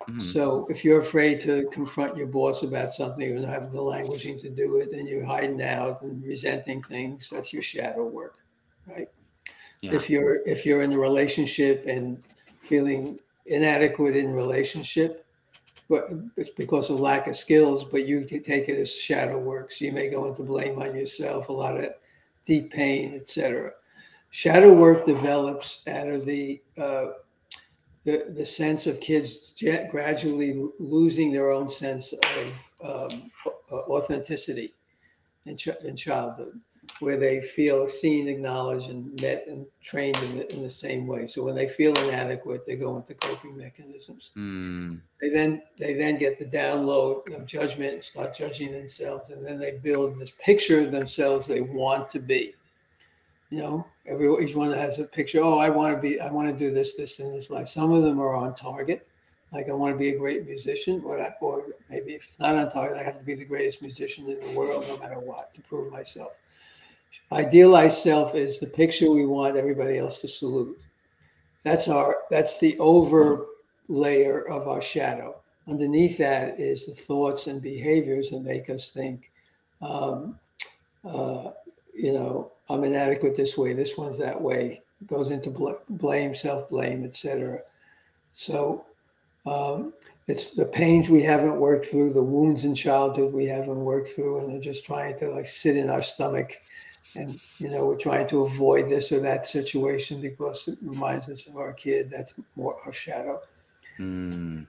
Mhm. So, if you're afraid to confront your boss about something or have the languaging to do it, and you're hiding out and resenting things, that's your shadow work, right? Yeah. If you're if you're in a relationship and feeling inadequate in relationship, but it's because of lack of skills, but you can take it as shadow work. So you may go into blame on yourself, a lot of deep pain, etc. Shadow work develops out of the uh, the, the sense of kids gradually losing their own sense of um, authenticity in, ch- in childhood, where they feel seen, acknowledged, and met and trained in the, in the same way. So when they feel inadequate, they go into coping mechanisms. Mm, They then they then get the download of judgment and start judging themselves, and then they build this picture of themselves they want to be. You know, every each one has a picture. Oh, I want to be. I want to do this, this, and this life. Some of them are on target. Like I want to be a great musician, or, I, or maybe if it's not on target, I have to be the greatest musician in the world, no matter what, to prove myself. idealized self is the picture we want everybody else to salute. That's our that's the over layer of our shadow. Underneath that is the thoughts and behaviors that make us think, um, uh, you know, I'm inadequate this way, this one's that way. Goes into bl- blame, self blame, etc. So um, it's the pains we haven't worked through, the wounds in childhood we haven't worked through, and they're just trying to like sit in our stomach. And you know, we're trying to avoid this or that situation because it reminds us of our kid. That's more our shadow. Mm.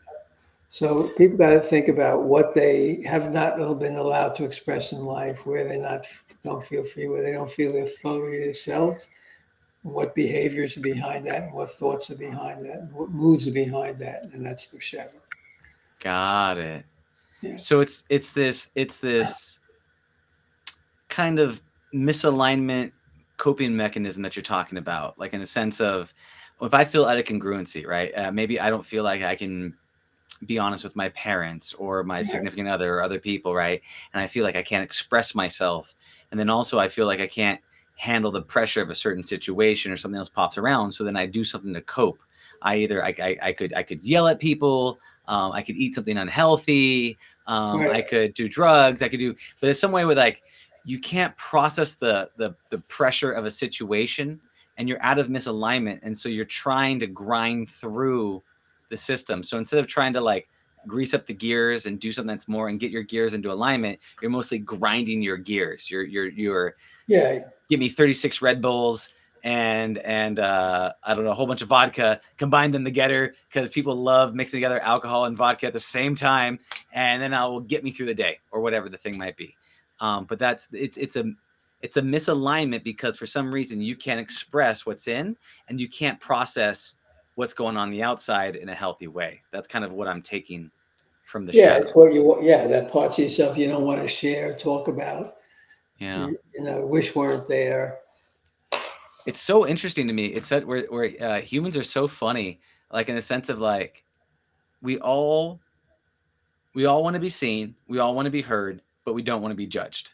So people got to think about what they have not been allowed to express in life, where they're not don't feel free, where they don't feel their authority themselves, what behaviors are behind that, and what thoughts are behind that, and what moods are behind that, and that's the shadow. Got it. Yeah. So it's it's this it's this kind of misalignment coping mechanism that you're talking about, like in a sense of if I feel out of congruency, right? Uh, maybe I don't feel like I can be honest with my parents or my significant other or other people, right? And I feel like I can't express myself. And then also I feel like I can't handle the pressure of a certain situation or something else pops around. So then I do something to cope. I either I, I, I could I could yell at people, um, I could eat something unhealthy, um, Right. I could do drugs, I could do, but there's some way with like you can't process the the the pressure of a situation and you're out of misalignment and so you're trying to grind through the system so instead of trying to like grease up the gears and do something that's more and get your gears into alignment you're mostly grinding your gears. You're you're you're Yeah, give me 36 red bulls and and uh i don't know a whole bunch of vodka combine them together because people love mixing together alcohol and vodka at the same time and then i will get me through the day or whatever the thing might be. Um but that's it's it's a it's a misalignment because for some reason you can't express what's in and you can't process what's going on the outside in a healthy way that's kind of what i'm taking from the yeah, shadow it's what you want. Yeah, that parts of yourself you don't want to share, talk about. yeah You, you know, wish weren't there. it's so interesting to me. It's that where where uh, humans are so funny, like in the sense of like we all we all want to be seen, we all want to be heard, but we don't want to be judged,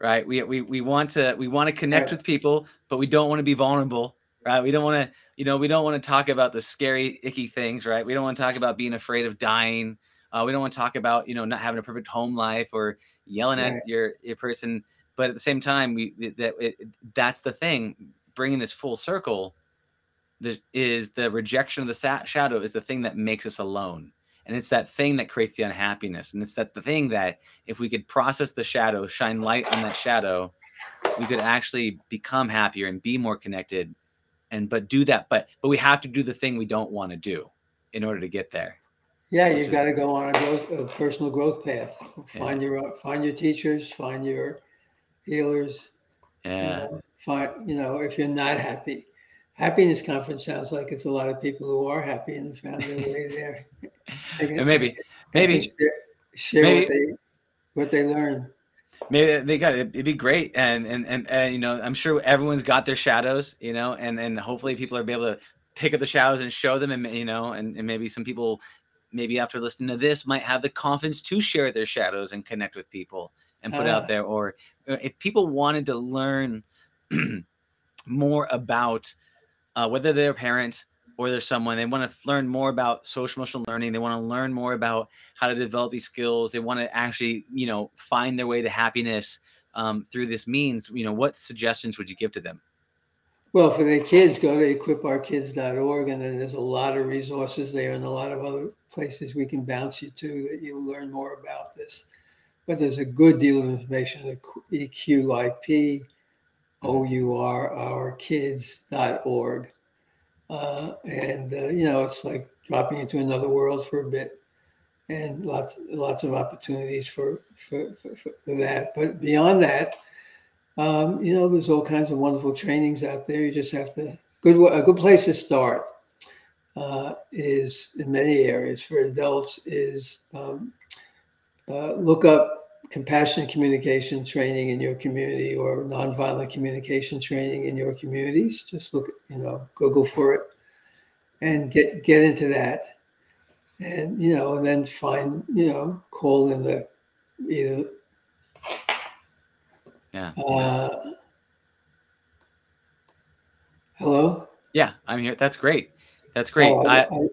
right? We we we want to we want to connect Yeah. with people, but we don't want to be vulnerable, right? We don't want to you know we don't want to talk about the scary icky things, right? We don't want to talk about being afraid of dying. Uh, we don't want to talk about you know not having a perfect home life or yelling Right. at your your person. But at the same time, we that it, that's the thing bringing this full circle the, is the rejection of the sa- shadow is the thing that makes us alone and it's that thing that creates the unhappiness and it's that the thing that if we could process the shadow shine light on that shadow we could actually become happier and be more connected and but do that but but we have to do the thing we don't want to do in order to get there Yeah, you've got to go on a growth, a personal growth path. Yeah. Find your uh, find your teachers, find your healers. you know, find you know if you're not happy. Happiness conference sounds like it's a lot of people who are happy and found their way there. <laughs> Can- maybe maybe share, share maybe- what they what they learn. Maybe they got it. It'd be great, and and and, and you know, I'm sure everyone's got their shadows, you know, and and hopefully people are be able to pick up the shadows and show them, and you know, and and maybe some people, maybe after listening to this, might have the confidence to share their shadows and connect with people and put Ah. out there. Or uh, if people wanted to learn <clears throat> more about uh, whether they're a parent or they're someone they want to learn more about social emotional learning they want to learn more about how to develop these skills they want to actually you know find their way to happiness um, through this means you know what suggestions would you give to them Well, for the kids, go to equipourkids.org, and then there's a lot of resources there and a lot of other places we can bounce you to that you'll learn more about this. But there's a good deal of information at EQIP, O-U-R, our kids.org. Uh, and, uh, you know, it's like dropping into another world for a bit and lots, lots of opportunities for, for, for, for that. But beyond that, um, you know, there's all kinds of wonderful trainings out there. You just have to good a good place to start uh, is in many areas for adults is um, uh, look up compassionate communication training in your community or nonviolent communication training in your communities. Just look, you know, Google for it and get get into that, and you know, and then find you know, call in the either. Yeah. Uh, hello. Yeah, I'm here. That's great. That's great. Oh, I, I,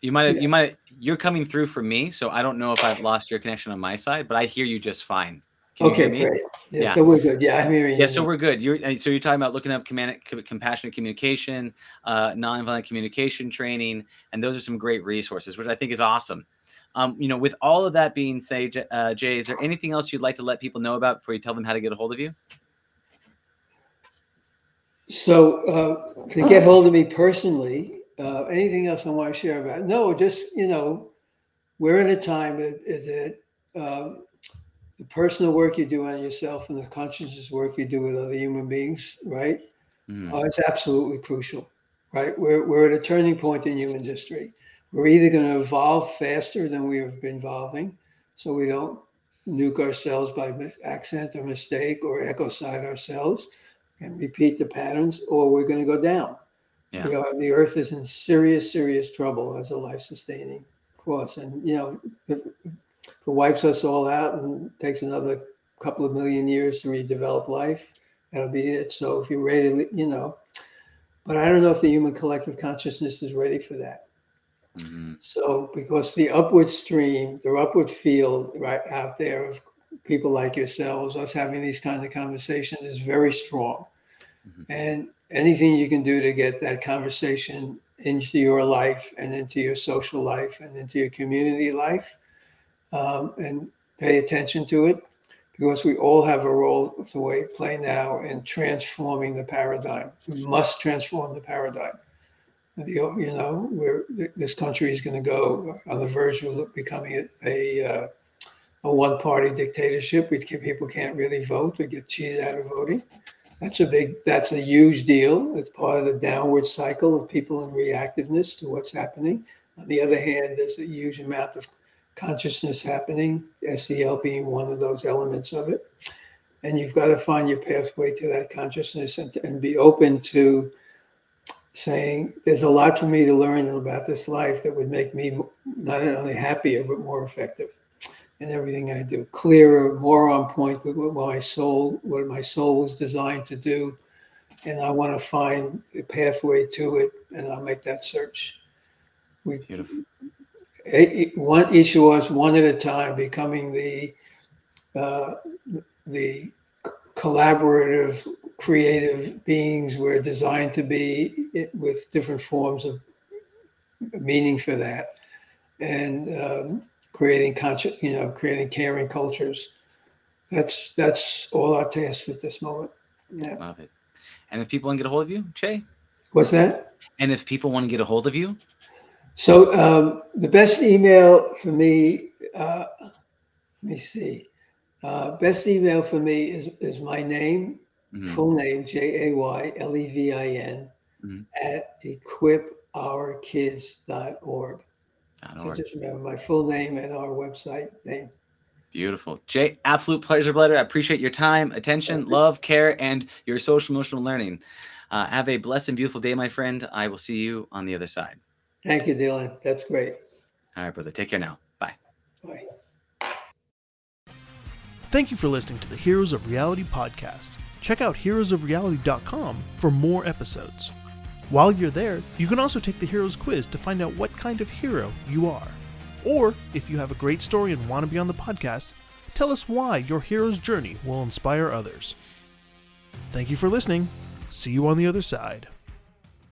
you might yeah. you might you're coming through for me, so I don't know if I've lost your connection on my side, but I hear you just fine. Can okay, great. Yeah, Yeah. so we're good. Yeah, I'm hearing Yeah, you. so we're good. You're so you're talking about looking up command, compassionate communication, uh, nonviolent communication training, and those are some great resources, which I think is awesome. Um, you know, with all of that being said, uh, Jay, is there anything else you'd like to let people know about before you tell them how to get a hold of you? So uh, to get hold of me personally, uh, anything else I want to share about? No, just you know, we're in a time that that um, the personal work you do on yourself and the consciousness work you do with other human beings, right? Mhm. Uh, it's absolutely crucial, right? We're, we're at a turning point in human history. We're either going to evolve faster than we have been evolving, so we don't nuke ourselves by accident or mistake or ecocide ourselves and repeat the patterns, or we're going to go down. Yeah. We are, the Earth is in serious, serious trouble as a life-sustaining force, and you know, it wipes us all out and takes another couple of million years to redevelop life, that'll be it. So if you're ready, you know, but I don't know if the human collective consciousness is ready for that. Mhm. So because the upward stream, the upward field right out there of people like yourselves, us having these kind of conversations is very strong. Mhm. And anything you can do to get that conversation into your life and into your social life and into your community life um, and pay attention to it because we all have a role to play now in transforming the paradigm. We must transform the paradigm. You know, where this country is going to go on the verge of becoming a, a, uh, a one-party dictatorship. We people can't really vote. We get cheated out of voting. That's a big. That's a huge deal. It's part of the downward cycle of people in reactiveness to what's happening. On the other hand, there's a huge amount of consciousness happening. SEL being one of those elements of it. And you've got to find your pathway to that consciousness and, and be open to saying there's a lot for me to learn about this life that would make me not only happier but more effective in everything I do, clearer, more on point with what my soul, what my soul was designed to do, and I want to find the pathway to it, and I'll make that search. We Beautiful. One each of us one at a time, becoming the uh, the collaborative, creative beings we're designed to be, with different forms of meaning for that, and um, creating conscious, you know, creating caring cultures. That's that's all our tasks at this moment. Yeah. Love it. And if people want to get a hold of you, Jay, What's that? and if people want to get a hold of you, So um, the best email for me, uh, let me see. Uh, best email for me is, is my name, mhm, full name, J A Y L E V I N, Mhm. at equipourkids.org. So just remember my full name and our website name. Beautiful. Jay, absolute pleasure, Blatter. I appreciate your time, attention, love, care, and your social emotional learning. Uh, have a blessed and beautiful day, my friend. I will see you on the other side. Thank you, Dylan. That's great. All right, brother. Take care now. Bye. Bye. Thank you for listening to the Heroes of Reality podcast. Check out heroesofreality.com for more episodes. While you're there, you can also take the Heroes quiz to find out what kind of hero you are. Or, if you have a great story and want to be on the podcast, tell us why your hero's journey will inspire others. Thank you for listening. See you on the other side.